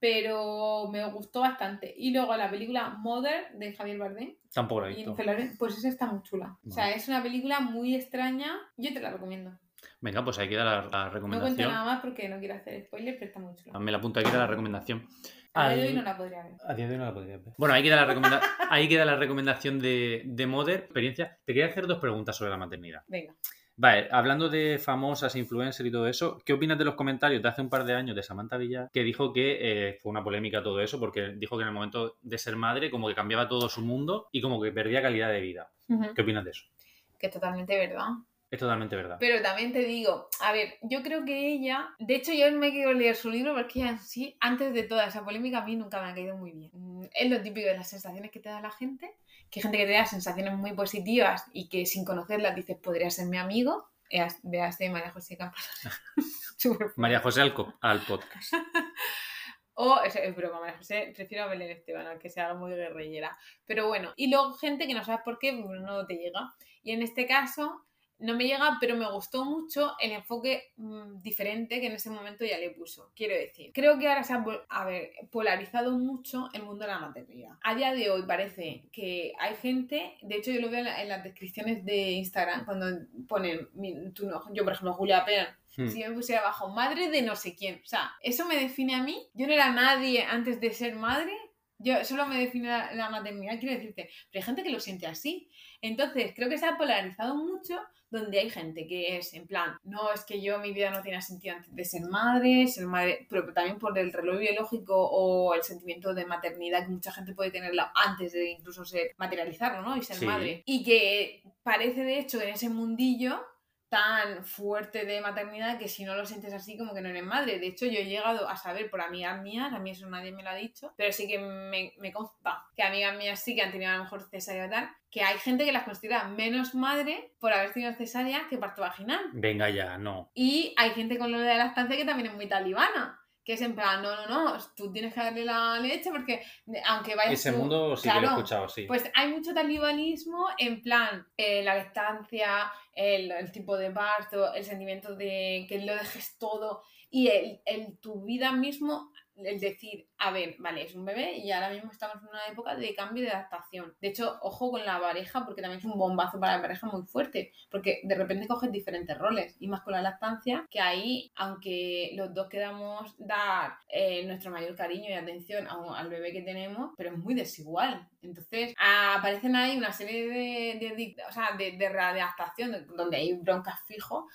Speaker 2: pero me gustó bastante. Y luego la película Mother de Javier Bardem
Speaker 1: Tampoco la he visto.
Speaker 2: Pues esa está muy chula. O sea, es una película muy extraña, yo te la recomiendo.
Speaker 1: Venga, pues ahí queda la, la
Speaker 2: No cuento
Speaker 1: recomendación.
Speaker 2: nada más porque no quiero hacer spoiler, pero está muy chula.
Speaker 1: Me la apunto, ahí queda la recomendación.
Speaker 2: A día de hoy no la podría ver.
Speaker 1: A día de hoy no la podría ver. Bueno, ahí queda la, recomenda- *laughs* ahí queda la recomendación de, de Mother, experiencia. Te quería hacer dos preguntas sobre la maternidad.
Speaker 2: Venga.
Speaker 1: Vale, hablando de famosas, influencers y todo eso, ¿qué opinas de los comentarios de hace un par de años de Samantha Villar? Que dijo que eh, fue una polémica todo eso, porque dijo que en el momento de ser madre como que cambiaba todo su mundo y como que perdía calidad de vida. ¿Qué opinas de eso?
Speaker 2: Que es totalmente verdad.
Speaker 1: Es totalmente verdad.
Speaker 2: Pero también te digo, a ver, yo creo que ella, de hecho yo no me quiero leer su libro porque ella sí, antes de toda esa polémica, a mí nunca me ha caído muy bien. Mm, Es lo típico de las sensaciones que te da la gente, que hay gente que te da sensaciones muy positivas y que sin conocerlas dices, podría ser mi amigo. Veas- Véase María José Campana. *laughs*
Speaker 1: María José al, al podcast. *laughs*
Speaker 2: O, es, es broma, María José, prefiero a Belén Esteban, aunque sea muy guerrillera. Pero bueno, y luego gente que no sabes por qué, pues no te llega. Y en este caso, no me llega, pero me gustó mucho el enfoque mm, diferente que en ese momento ya le puso. Quiero decir, creo que ahora se ha a ver, polarizado mucho el mundo de la maternidad. A día de hoy parece que hay gente, de hecho yo lo veo en, la- en las descripciones de Instagram, cuando ponen, mi- tú no- yo por ejemplo, Julia Pérez,
Speaker 1: Hmm.
Speaker 2: si yo me pusiera abajo, madre de no sé quién. O sea, eso me define a mí. Yo no era nadie antes de ser madre. Yo solo me define la, la maternidad, quiero decirte. Pero hay gente que lo siente así. Entonces, creo que se ha polarizado mucho donde hay gente que es en plan, no, es que yo mi vida no tiene sentido antes de ser madre, ser madre, pero también por el reloj biológico o el sentimiento de maternidad que mucha gente puede tenerlo antes de incluso ser materializarlo, ¿no? Y ser
Speaker 1: Sí.
Speaker 2: madre. Y que parece de hecho en ese mundillo tan fuerte de maternidad que si no lo sientes así como que no eres madre. De hecho, yo he llegado a saber por amigas mías, a mí eso nadie me lo ha dicho, pero sí que me, me consta que amigas mías sí que han tenido a lo mejor cesárea tal, que hay gente que las considera menos madre por haber tenido cesárea que parto vaginal.
Speaker 1: Venga ya, no.
Speaker 2: Y hay gente con lo de la lactancia que también es muy talibana. Que es en plan, no, no, no, tú tienes que darle la leche porque aunque vayas
Speaker 1: Ese
Speaker 2: tú-
Speaker 1: mundo sí que lo he escuchado, sí.
Speaker 2: Pues hay mucho talibanismo en plan eh, la lactancia, el, el tipo de parto, el sentimiento de que lo dejes todo y el, el- tu vida mismo, el decir, a ver, vale, es un bebé y ahora mismo estamos en una época de cambio de adaptación. De hecho, ojo con la pareja porque también es un bombazo para la pareja muy fuerte, porque de repente coges diferentes roles y más con la lactancia, que ahí, aunque los dos queramos dar eh, nuestro mayor cariño y atención a al bebé que tenemos, pero es muy desigual. Entonces, aparecen ahí una serie de, de, dic- o sea, de, de readaptación de- donde hay broncas fijo.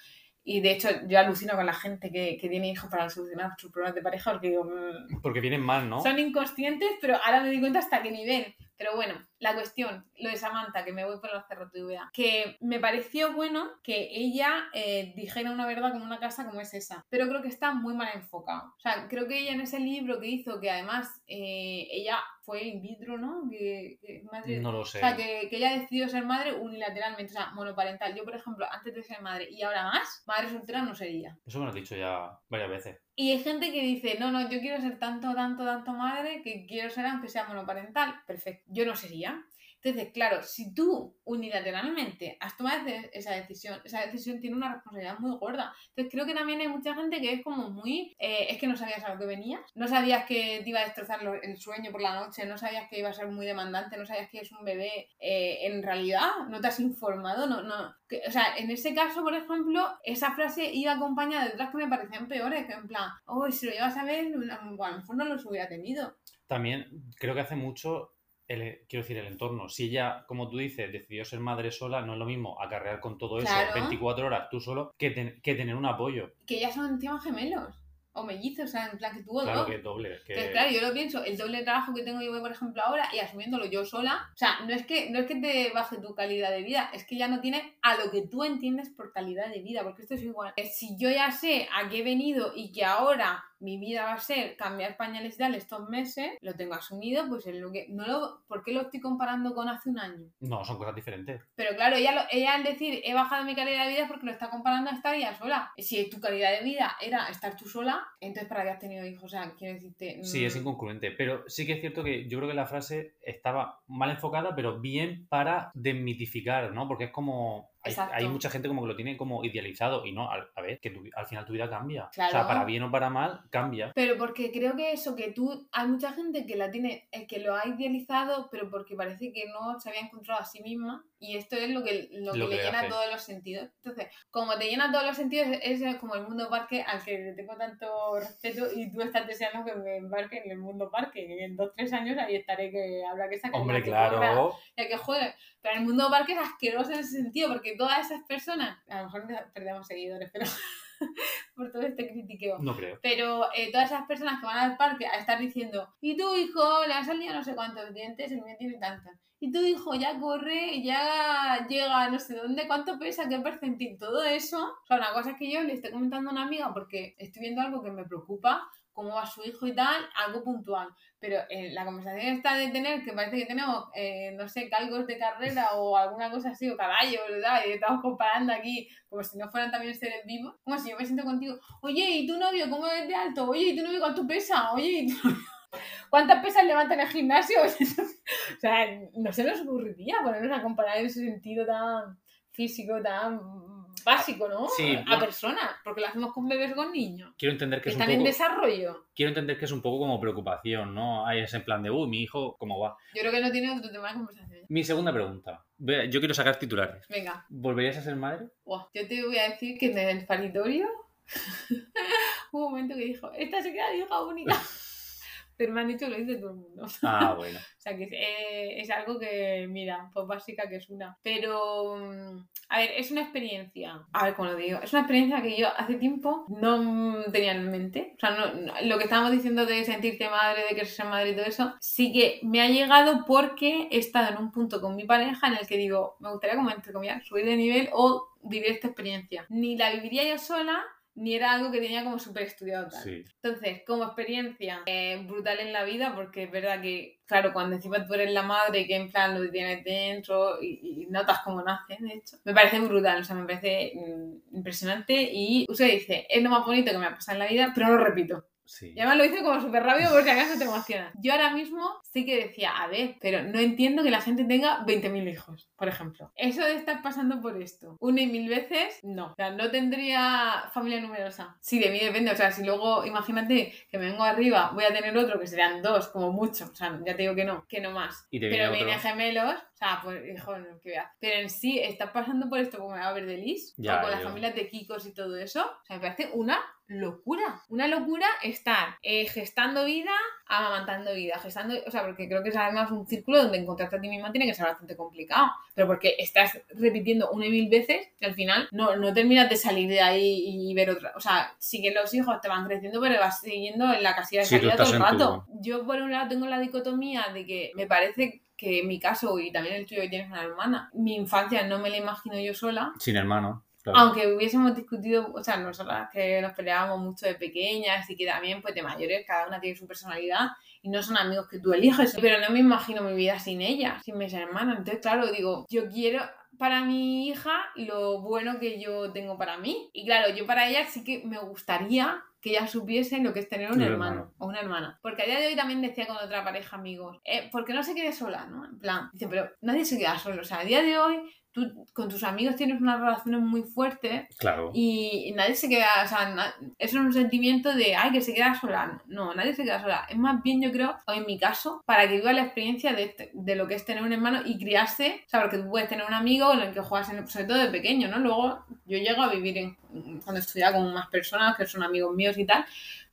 Speaker 2: Y de hecho, yo alucino con la gente que, que tiene hijos para solucionar sus problemas de pareja porque digo, "Mm,
Speaker 1: Porque vienen mal, ¿no?
Speaker 2: son inconscientes, pero ahora me doy cuenta hasta qué nivel. Pero bueno, la cuestión, lo de Samantha, que me voy por la cerrotubea, que me pareció bueno que ella eh, dijera una verdad como una casa como es esa, pero creo que está muy mal enfocado. O sea, creo que ella en ese libro que hizo, que además eh, ella fue in vitro, ¿no? Que, que madre,
Speaker 1: No lo sé.
Speaker 2: o sea, que, que ella decidió ser madre unilateralmente, o sea, monoparental. Yo, por ejemplo, antes de ser madre y ahora más, madre soltera no sería.
Speaker 1: Eso me lo has dicho ya varias veces.
Speaker 2: Y hay gente que dice, no, no, yo quiero ser tanto, tanto, tanto madre que quiero ser aunque sea monoparental. Perfecto, yo no sería. Entonces, claro, si tú unilateralmente has tomado esa decisión, esa decisión tiene una responsabilidad muy gorda. Entonces, creo que también hay mucha gente que es como muy, eh, es que no sabías a lo que venías, no sabías que te iba a destrozar el sueño por la noche, no sabías que iba a ser muy demandante, no sabías que es un bebé eh, en realidad, no te has informado, no, no. o sea, en ese caso, por ejemplo, esa frase iba acompañada de otras que me parecían peores, que en plan, oh, si lo llevas a ver, a lo mejor no los hubiera tenido.
Speaker 1: También creo que hace mucho, el, quiero decir, el entorno. Si ella, como tú dices, decidió ser madre sola, no es lo mismo acarrear con todo eso
Speaker 2: Claro.
Speaker 1: 24 horas tú solo que, ten- que tener un apoyo.
Speaker 2: Que ya son encima gemelos, o mellizos, o sea, en plan que tuvo
Speaker 1: Claro
Speaker 2: dos.
Speaker 1: que doble. Que...
Speaker 2: Entonces, claro, yo lo pienso, el doble de trabajo que tengo yo, por ejemplo, ahora y asumiéndolo yo sola, o sea, no es que no es que te baje tu calidad de vida, es que ya no tiene a lo que tú entiendes por calidad de vida, porque esto es igual. Eh, Si yo ya sé a qué he venido y que ahora mi vida va a ser cambiar pañales y tal estos meses, lo tengo asumido, pues es lo que no lo ¿por qué lo estoy comparando con hace un año?
Speaker 1: No, son cosas diferentes.
Speaker 2: Pero claro, ella, lo- ella al decir he bajado mi calidad de vida es porque lo está comparando a estar ella sola. Si tu calidad de vida era estar tú sola, entonces para qué has tenido hijos, o sea, quiero decirte...
Speaker 1: Sí, es
Speaker 2: mm,
Speaker 1: incongruente. Pero sí que es cierto que yo creo que la frase estaba mal enfocada, pero bien para desmitificar, ¿no? Porque es como. Hay, mucha gente como que lo tiene como idealizado y no, al- a, ver, que tu- al final tu vida cambia. O sea, para bien o para mal, cambia.
Speaker 2: Pero porque creo que eso, que tú, hay mucha gente que la tiene, eh, que lo ha idealizado, pero porque parece que no se había encontrado a sí misma. Y esto es lo que, lo que
Speaker 1: Lo que
Speaker 2: le llena
Speaker 1: hace.
Speaker 2: todos los sentidos. Entonces, como te llena todos los sentidos, es como el mundo parque al que le tengo tanto respeto y tú estás deseando que me embarque en el mundo parque. que En dos, tres años ahí estaré que habrá que sacar
Speaker 1: Hombre,
Speaker 2: corra,
Speaker 1: claro.
Speaker 2: ya que juegue. Pero el mundo parque es asqueroso en ese sentido, porque todas esas personas, a lo mejor perdemos seguidores, pero *laughs* por todo este critiqueo.
Speaker 1: No creo.
Speaker 2: Pero eh, todas esas personas que van al parque a estar diciendo, y tu hijo le han salido no sé cuántos dientes, el mío tiene tantos. Y tu hijo ya corre, ya llega a no sé dónde, cuánto pesa, qué percentil, todo eso. O sea, una cosa es que yo le estoy comentando a una amiga porque estoy viendo algo que me preocupa, cómo va su hijo y tal, algo puntual. Pero eh, la conversación está de tener, que parece que tenemos, eh, no sé, calgos de carrera o alguna cosa así, o caballos, ¿verdad? Y estamos comparando aquí como si no fueran también seres vivos. Como si yo me siento contigo, oye, ¿y tu novio cómo es de alto? Oye, ¿y tu novio cuánto pesa? Oye, ¿y tu *laughs* cuántas pesas levanta en el gimnasio? *laughs* o sea, no se nos ocurriría ponernos a comparar en ese sentido tan físico, tan básico, ¿no?
Speaker 1: Sí,
Speaker 2: a
Speaker 1: bueno.
Speaker 2: personas, porque lo hacemos con bebés con niños.
Speaker 1: Quiero entender que
Speaker 2: Que
Speaker 1: es un
Speaker 2: están en
Speaker 1: poco.
Speaker 2: desarrollo.
Speaker 1: Quiero entender que es un poco como preocupación, ¿no? Hay ese en plan de, uy, mi hijo, ¿cómo va?
Speaker 2: Yo creo que no tiene otro tema de conversación.
Speaker 1: Mi segunda pregunta. Yo quiero sacar titulares.
Speaker 2: Venga,
Speaker 1: ¿Volverías a ser madre?
Speaker 2: Buah, yo te voy a decir que en el paritorio *laughs* hubo un momento que dijo, esta se queda hija única. *laughs* Pero me han dicho que lo dice todo el mundo.
Speaker 1: Ah, *laughs* bueno.
Speaker 2: O sea, que es, eh, es algo que, mira, pues básica que es una. Pero, mm, a ver, es una experiencia. A ver, cómo lo digo. Es una experiencia que yo hace tiempo no tenía en mente. O sea, no- no- lo que estábamos diciendo de sentirte madre, de que ser madre y todo eso, sí que me ha llegado porque he estado en un punto con mi pareja en el que digo, me gustaría como, entre comillas, subir de nivel o vivir esta experiencia. Ni la viviría yo sola, ni era algo que tenía como súper estudiado tal.
Speaker 1: Sí.
Speaker 2: Entonces, como experiencia eh, brutal en la vida, porque es verdad que, claro, cuando encima tú eres la madre que en plan lo tienes dentro y, y notas cómo nace, de hecho, me parece brutal, o sea, me parece mm, impresionante y usted dice, es lo más bonito que me ha pasado en la vida, pero no lo repito.
Speaker 1: Sí.
Speaker 2: Y además lo hice como súper rápido por si acaso te emociona. Yo ahora mismo sí que decía, a ver, pero no entiendo que la gente tenga 20.000 hijos, por ejemplo. Eso de estar pasando por esto una y mil veces, no. O sea, no tendría familia numerosa. Sí, de mí depende. O sea, si luego, imagínate que me vengo arriba, voy a tener otro que serían dos, como mucho. O sea, ya te digo que no, que no más.
Speaker 1: Y te
Speaker 2: Pero
Speaker 1: viene
Speaker 2: vienen
Speaker 1: otro.
Speaker 2: gemelos, o sea, pues, hijo, no, ¿qué voy a hacer? Pero en sí, estás pasando por esto como me va a ver de Liz,
Speaker 1: Ya,
Speaker 2: o con las
Speaker 1: yo-
Speaker 2: familias de Kikos y todo eso. O sea, me parece una locura. Una locura estar eh, gestando vida, amamantando vida, gestando, o sea, porque creo que es además un círculo donde encontrarte a ti misma tiene que ser bastante complicado, pero porque estás repitiendo una y mil veces y al final no, no terminas de salir de ahí y ver otra, o sea, sí que los hijos te van creciendo, pero vas siguiendo en la casilla de
Speaker 1: Sí,
Speaker 2: salida todo el
Speaker 1: tu-
Speaker 2: rato. Yo por un lado tengo la dicotomía de que me parece que en mi caso y también el tuyo que tienes una hermana, mi infancia no me la imagino yo sola,
Speaker 1: Sin hermano. Claro.
Speaker 2: aunque hubiésemos discutido, o sea, nosotras que nos peleábamos mucho de pequeñas y que también, pues de mayores, cada una tiene su personalidad y no son amigos que tú eliges. Pero no me imagino mi vida sin ella, sin mis hermanas. Entonces, claro, digo, yo quiero para mi hija lo bueno que yo tengo para mí. Y claro, yo para ella sí que me gustaría que ella supiese lo que es tener un hermano,
Speaker 1: hermano.
Speaker 2: o una hermana. Porque a día de hoy también decía con otra pareja amigos, eh, ¿por qué no se quede sola? ¿no? En plan, dice, pero nadie se queda solo. O sea, a día de hoy tú con tus amigos tienes unas relaciones muy fuertes
Speaker 1: Claro.
Speaker 2: y nadie se queda, o sea, na- eso es un sentimiento de, ay, que se queda sola. No, nadie se queda sola. Es más bien, yo creo, o en mi caso, para que viva la experiencia de, este- de lo que es tener un hermano y criarse, o sea, porque tú puedes tener un amigo con el que juegas, en- sobre todo de pequeño, ¿no? Luego yo llego a vivir en, cuando estudiaba con más personas que son amigos míos y tal,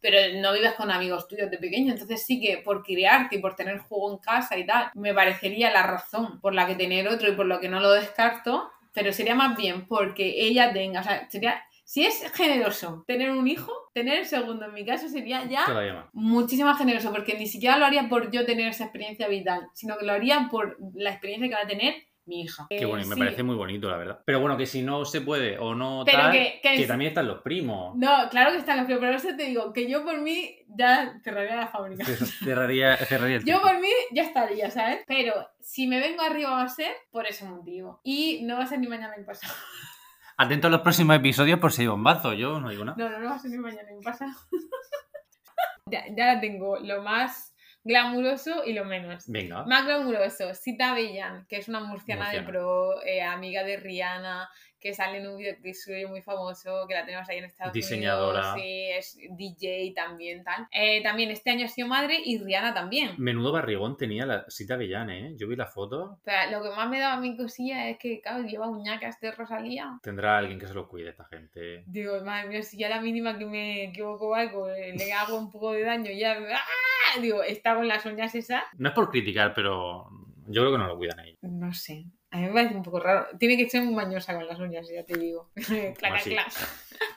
Speaker 2: pero no vives con amigos tuyos de pequeño. Entonces sí que por criarte y por tener juego en casa y tal, me parecería la razón por la que tener otro y por lo que no lo descarto, pero sería más bien porque ella tenga, o sea, sería, si es generoso tener un hijo, tener el segundo en mi caso sería ya muchísimo más generoso, porque ni siquiera lo haría por yo tener esa experiencia vital, sino que lo haría por la experiencia que va a tener mi hija.
Speaker 1: Qué bueno, y me
Speaker 2: Sí.
Speaker 1: parece muy bonito, la verdad. Pero bueno, que si no se puede o no
Speaker 2: Pero
Speaker 1: tal,
Speaker 2: que-
Speaker 1: que,
Speaker 2: que es-
Speaker 1: también están los primos.
Speaker 2: No, claro que están los pero eso te digo, que yo por mí ya cerraría la fábrica.
Speaker 1: Cerraría, *laughs* cerraría el
Speaker 2: Yo por mí ya estaría, ¿sabes? Pero si me vengo arriba va a ser por ese motivo. Y no va a ser ni mañana ni pasado. *laughs*
Speaker 1: Atento a los próximos episodios por si hay bombazo. Yo no digo nada.
Speaker 2: No, no, no va a ser ni mañana ni pasado. *laughs* ya, ya tengo lo más glamuroso y lo menos.
Speaker 1: Venga.
Speaker 2: Más glamuroso, Sita Bellan, que es una murciana, de pro, eh, amiga de Rihanna, que sale en un videoclip suyo muy famoso, que la tenemos ahí en Estados
Speaker 1: Diseñadora.
Speaker 2: Unidos. Sí, es DJ también, tal. Eh, también este año ha sido madre y Rihanna también.
Speaker 1: Menudo barrigón tenía la Sita Avellán, ¿eh? Yo vi la foto.
Speaker 2: Pero lo que más me daba a mi cosilla es que, claro, lleva uñacas de Rosalía.
Speaker 1: Tendrá alguien que se lo cuide esta gente.
Speaker 2: Digo, madre mía, si ya la mínima que me equivoco algo, eh, le hago un poco de daño, ya. ¡ah! *laughs* Digo, está con las uñas esas.
Speaker 1: No es por criticar, pero yo creo que no lo cuidan ellos.
Speaker 2: No sé. A mí me parece un poco raro. Tiene que ser muy mañosa con las uñas, ya te digo. *laughs* clac, clac. *laughs*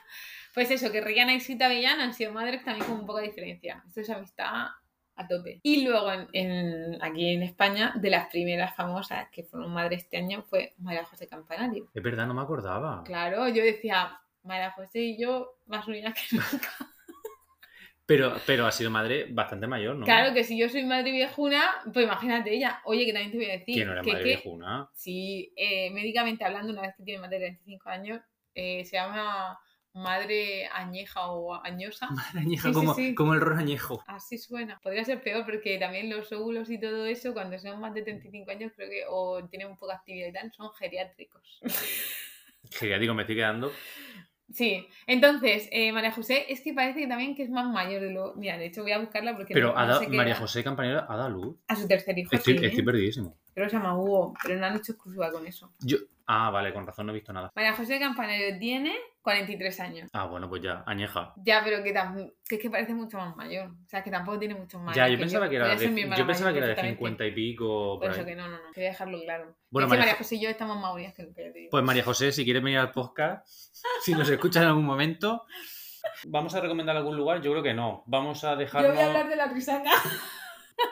Speaker 2: Pues eso, que Rihanna y Sita Bellán han sido madres también con un poco de diferencia. Esto es amistad a tope. Y luego en, en- aquí en España, de las primeras famosas que fueron madres este año fue María José Campanario.
Speaker 1: Es verdad, no me acordaba.
Speaker 2: Claro, yo decía, María José y yo más unidas que nunca.
Speaker 1: Pero, pero ha sido madre bastante mayor, ¿no?
Speaker 2: Claro que si yo soy madre viejuna, pues imagínate ella. Oye, que también te voy a decir
Speaker 1: Que no era
Speaker 2: que,
Speaker 1: madre
Speaker 2: que-
Speaker 1: viejuna.
Speaker 2: Sí, eh, médicamente hablando, una vez que tiene más de 25 años, eh, se llama madre añeja o añosa. *laughs*
Speaker 1: Madre añeja,
Speaker 2: Sí,
Speaker 1: como,
Speaker 2: sí.
Speaker 1: como el ron añejo.
Speaker 2: Así suena. Podría ser peor porque también los óvulos y todo eso, cuando son más de 35 años, creo que, o tienen un poco de actividad y tal, son geriátricos. *laughs*
Speaker 1: Digo, me estoy quedando.
Speaker 2: Sí, entonces, eh, María José es que parece que también que es más mayor de lo... Mira, de hecho voy a buscarla porque
Speaker 1: Pero
Speaker 2: no, no
Speaker 1: dado-
Speaker 2: sé qué
Speaker 1: María
Speaker 2: era.
Speaker 1: José Campanera ha dado luz.
Speaker 2: A su tercer hijo,
Speaker 1: Estoy,
Speaker 2: sí.
Speaker 1: estoy perdidísimo.
Speaker 2: Creo que se llama Hugo, pero no han hecho exclusiva con eso.
Speaker 1: Yo, Ah, vale, con razón no he visto nada.
Speaker 2: María José Campanero tiene 43 años.
Speaker 1: Ah, bueno, pues ya, añeja.
Speaker 2: Ya, pero que, tam- que es que parece mucho más mayor. O sea, que tampoco tiene muchos más
Speaker 1: Ya, yo pensaba que era de, yo pensaba que era de
Speaker 2: perfectamente.
Speaker 1: 50 y pico.
Speaker 2: Por
Speaker 1: Por
Speaker 2: eso
Speaker 1: ahí.
Speaker 2: que no, no, no. Quería dejarlo claro.
Speaker 1: Bueno,
Speaker 2: es que
Speaker 1: María-
Speaker 2: José y yo estamos más unidas que lo que ya te digo.
Speaker 1: Pues María José, si quieres venir al podcast, si nos escuchas en algún momento, ¿vamos a recomendar algún lugar? Yo creo que no. Vamos a
Speaker 2: Yo
Speaker 1: dejarnos...
Speaker 2: voy a hablar de la risaca.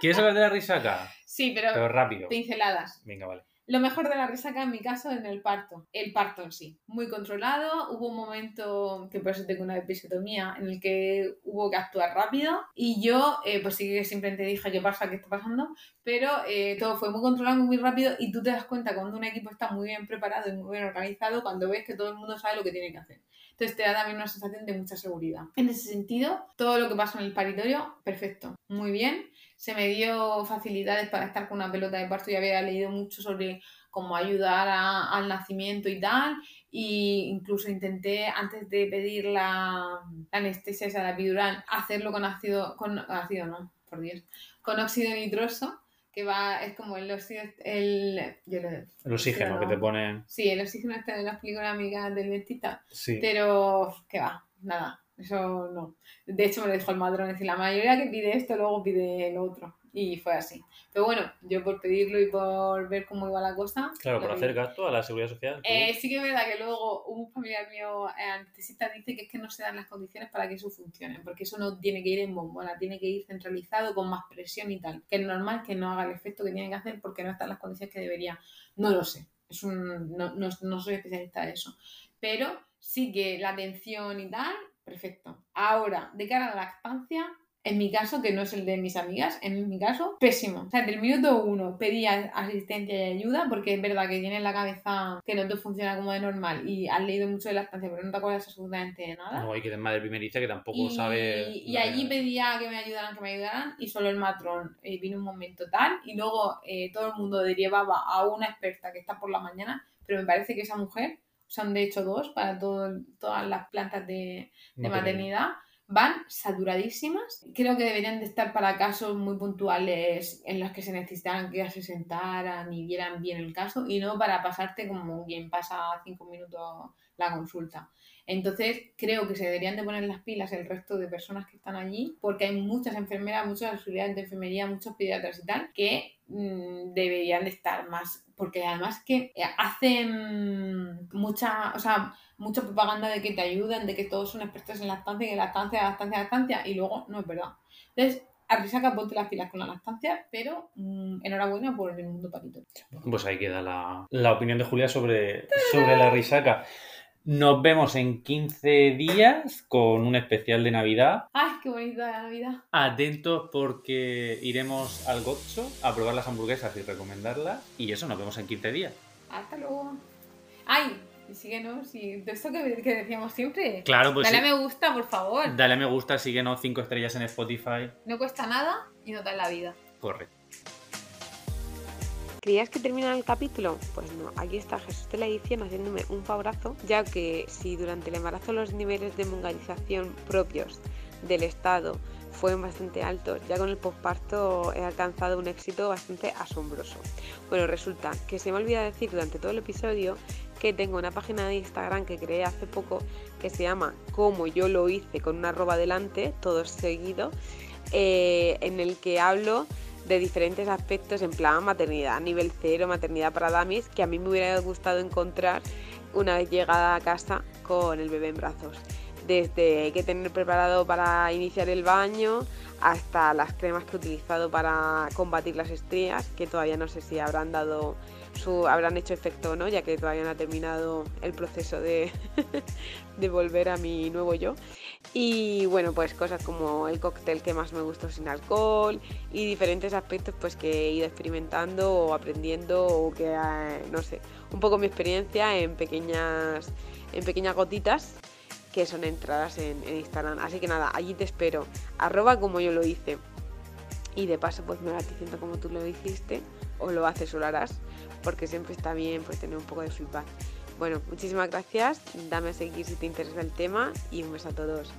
Speaker 1: ¿Quieres hablar de la risaca?
Speaker 2: Sí, pero,
Speaker 1: Pero rápido.
Speaker 2: pinceladas.
Speaker 1: Venga, vale.
Speaker 2: Lo mejor de la risaca en mi caso en el parto. El parto en sí. Muy controlado. Hubo un momento, que por eso tengo una episiotomía, en el que hubo que actuar rápido. Y yo, eh, pues sí que siempre te dije qué pasa, qué está pasando. Pero eh, todo fue muy controlado, muy rápido. Y tú te das cuenta cuando un equipo está muy bien preparado y muy bien organizado, cuando ves que todo el mundo sabe lo que tiene que hacer. Entonces te da también una sensación de mucha seguridad. En ese sentido, todo lo que pasó en el paritorio, perfecto. Muy bien. Se me dio facilidades para estar con una pelota de parto y había leído mucho sobre cómo ayudar a- al nacimiento y tal. Y incluso intenté, antes de pedir la, la anestesia, esa, la epidural, hacerlo con ácido, con ácido no, por Dios, con óxido nitroso, que va, es como el óxido, el, yo
Speaker 1: El oxígeno que te ponen.
Speaker 2: sí, el oxígeno está en las películas amigas del dentista,
Speaker 1: Sí.
Speaker 2: pero, ¿qué va? Nada, eso no. De hecho, me lo dijo el madrón, es decir, la mayoría que pide esto luego pide lo otro. Y fue así. Pero bueno, yo por pedirlo y por ver cómo iba la cosa.
Speaker 1: Claro, por
Speaker 2: pedí.
Speaker 1: hacer gasto a la seguridad social.
Speaker 2: Eh, sí que es verdad que luego un familiar mío eh, anestesista dice que es que no se dan las condiciones para que eso funcione, porque eso no tiene que ir en bombona, tiene que ir centralizado con más presión y tal. Que es normal que no haga el efecto que tiene que hacer porque no están las condiciones que debería. No lo sé, es un, no, no, no soy especialista de eso. Pero sí que la atención y tal, perfecto. Ahora, de cara a la lactancia, en mi caso, que no es el de mis amigas, en mi caso, pésimo. O sea, del minuto uno pedía asistencia y ayuda, porque es verdad que tienes la cabeza que no te funciona como de normal y has leído mucho de lactancia, pero no te acuerdas absolutamente de nada.
Speaker 1: No, hay que tener madre primeriza que tampoco
Speaker 2: y,
Speaker 1: sabe.
Speaker 2: y allí pedía que me ayudaran, que me ayudaran, y solo el matrón eh, vino un momento tal, y luego eh, todo el mundo derivaba a una experta que está por la mañana, pero me parece que esa mujer, son de hecho dos para todo- todas las plantas de, de maternidad van saturadísimas. Creo que deberían de estar para casos muy puntuales en los que se necesitaran que ya se sentaran y vieran bien el caso y no para pasarte como quien pasa cinco minutos la consulta. Entonces creo que se deberían de poner las pilas el resto de personas que están allí porque hay muchas enfermeras, muchas auxiliares de enfermería, muchos pediatras y tal que deberían de estar más porque además que eh, hacen mucha, o sea, mucha propaganda de que te ayudan, de que todos son expertos en lactancia, que lactancia, lactancia, lactancia, y luego no es verdad. Entonces, a Risaca ponte las pilas con la lactancia, pero mm, enhorabuena por el mundo patito.
Speaker 1: Pues ahí queda la, la opinión de Julia sobre, sobre la risaca. Nos vemos en 15 días con un especial de Navidad.
Speaker 2: ¡Ay, qué bonita la Navidad!
Speaker 1: Atentos porque iremos al Gotcho a probar las hamburguesas y recomendarlas. Y eso, nos vemos en 15 días.
Speaker 2: Hasta luego. ¡Ay! Y síguenos, y de esto que, que decíamos siempre.
Speaker 1: Claro, pues
Speaker 2: Dale
Speaker 1: sí.
Speaker 2: a me gusta, por favor.
Speaker 1: Dale a me gusta, síguenos 5 estrellas en Spotify.
Speaker 2: No cuesta nada y no da la vida.
Speaker 1: Corre.
Speaker 5: ¿Creías que terminaba el capítulo? Pues no, aquí está Jesús de la edición haciéndome un favorazo, ya que si durante el embarazo los niveles de mongalización propios del Estado fueron bastante altos, ya con el posparto he alcanzado un éxito bastante asombroso. Bueno, resulta que se me olvida decir durante todo el episodio que tengo una página de Instagram que creé hace poco que se llama Como yo lo hice con una arroba delante, todo seguido, eh, en el que hablo de diferentes aspectos en plan maternidad, nivel cero, maternidad para damis, que a mí me hubiera gustado encontrar una vez llegada a casa con el bebé en brazos. Desde qué tener preparado para iniciar el baño hasta las cremas que he utilizado para combatir las estrías, que todavía no sé si habrán dado habrán hecho efecto no, ya que todavía no ha terminado el proceso *laughs* de, volver a mi nuevo yo. Y bueno, pues cosas como el cóctel que más me gustó sin alcohol y diferentes aspectos pues que he ido experimentando o aprendiendo o que, eh, no sé, un poco mi experiencia en pequeñas, en pequeñas gotitas que son entradas en, en Instagram. Así que nada, allí te espero. Arroba como yo lo hice. Y de paso pues me vas diciendo como tú lo hiciste o lo haces o lo harás. Porque siempre está bien pues tener un poco de feedback. Bueno, muchísimas gracias. Dame a seguir si te interesa el tema y un beso a todos.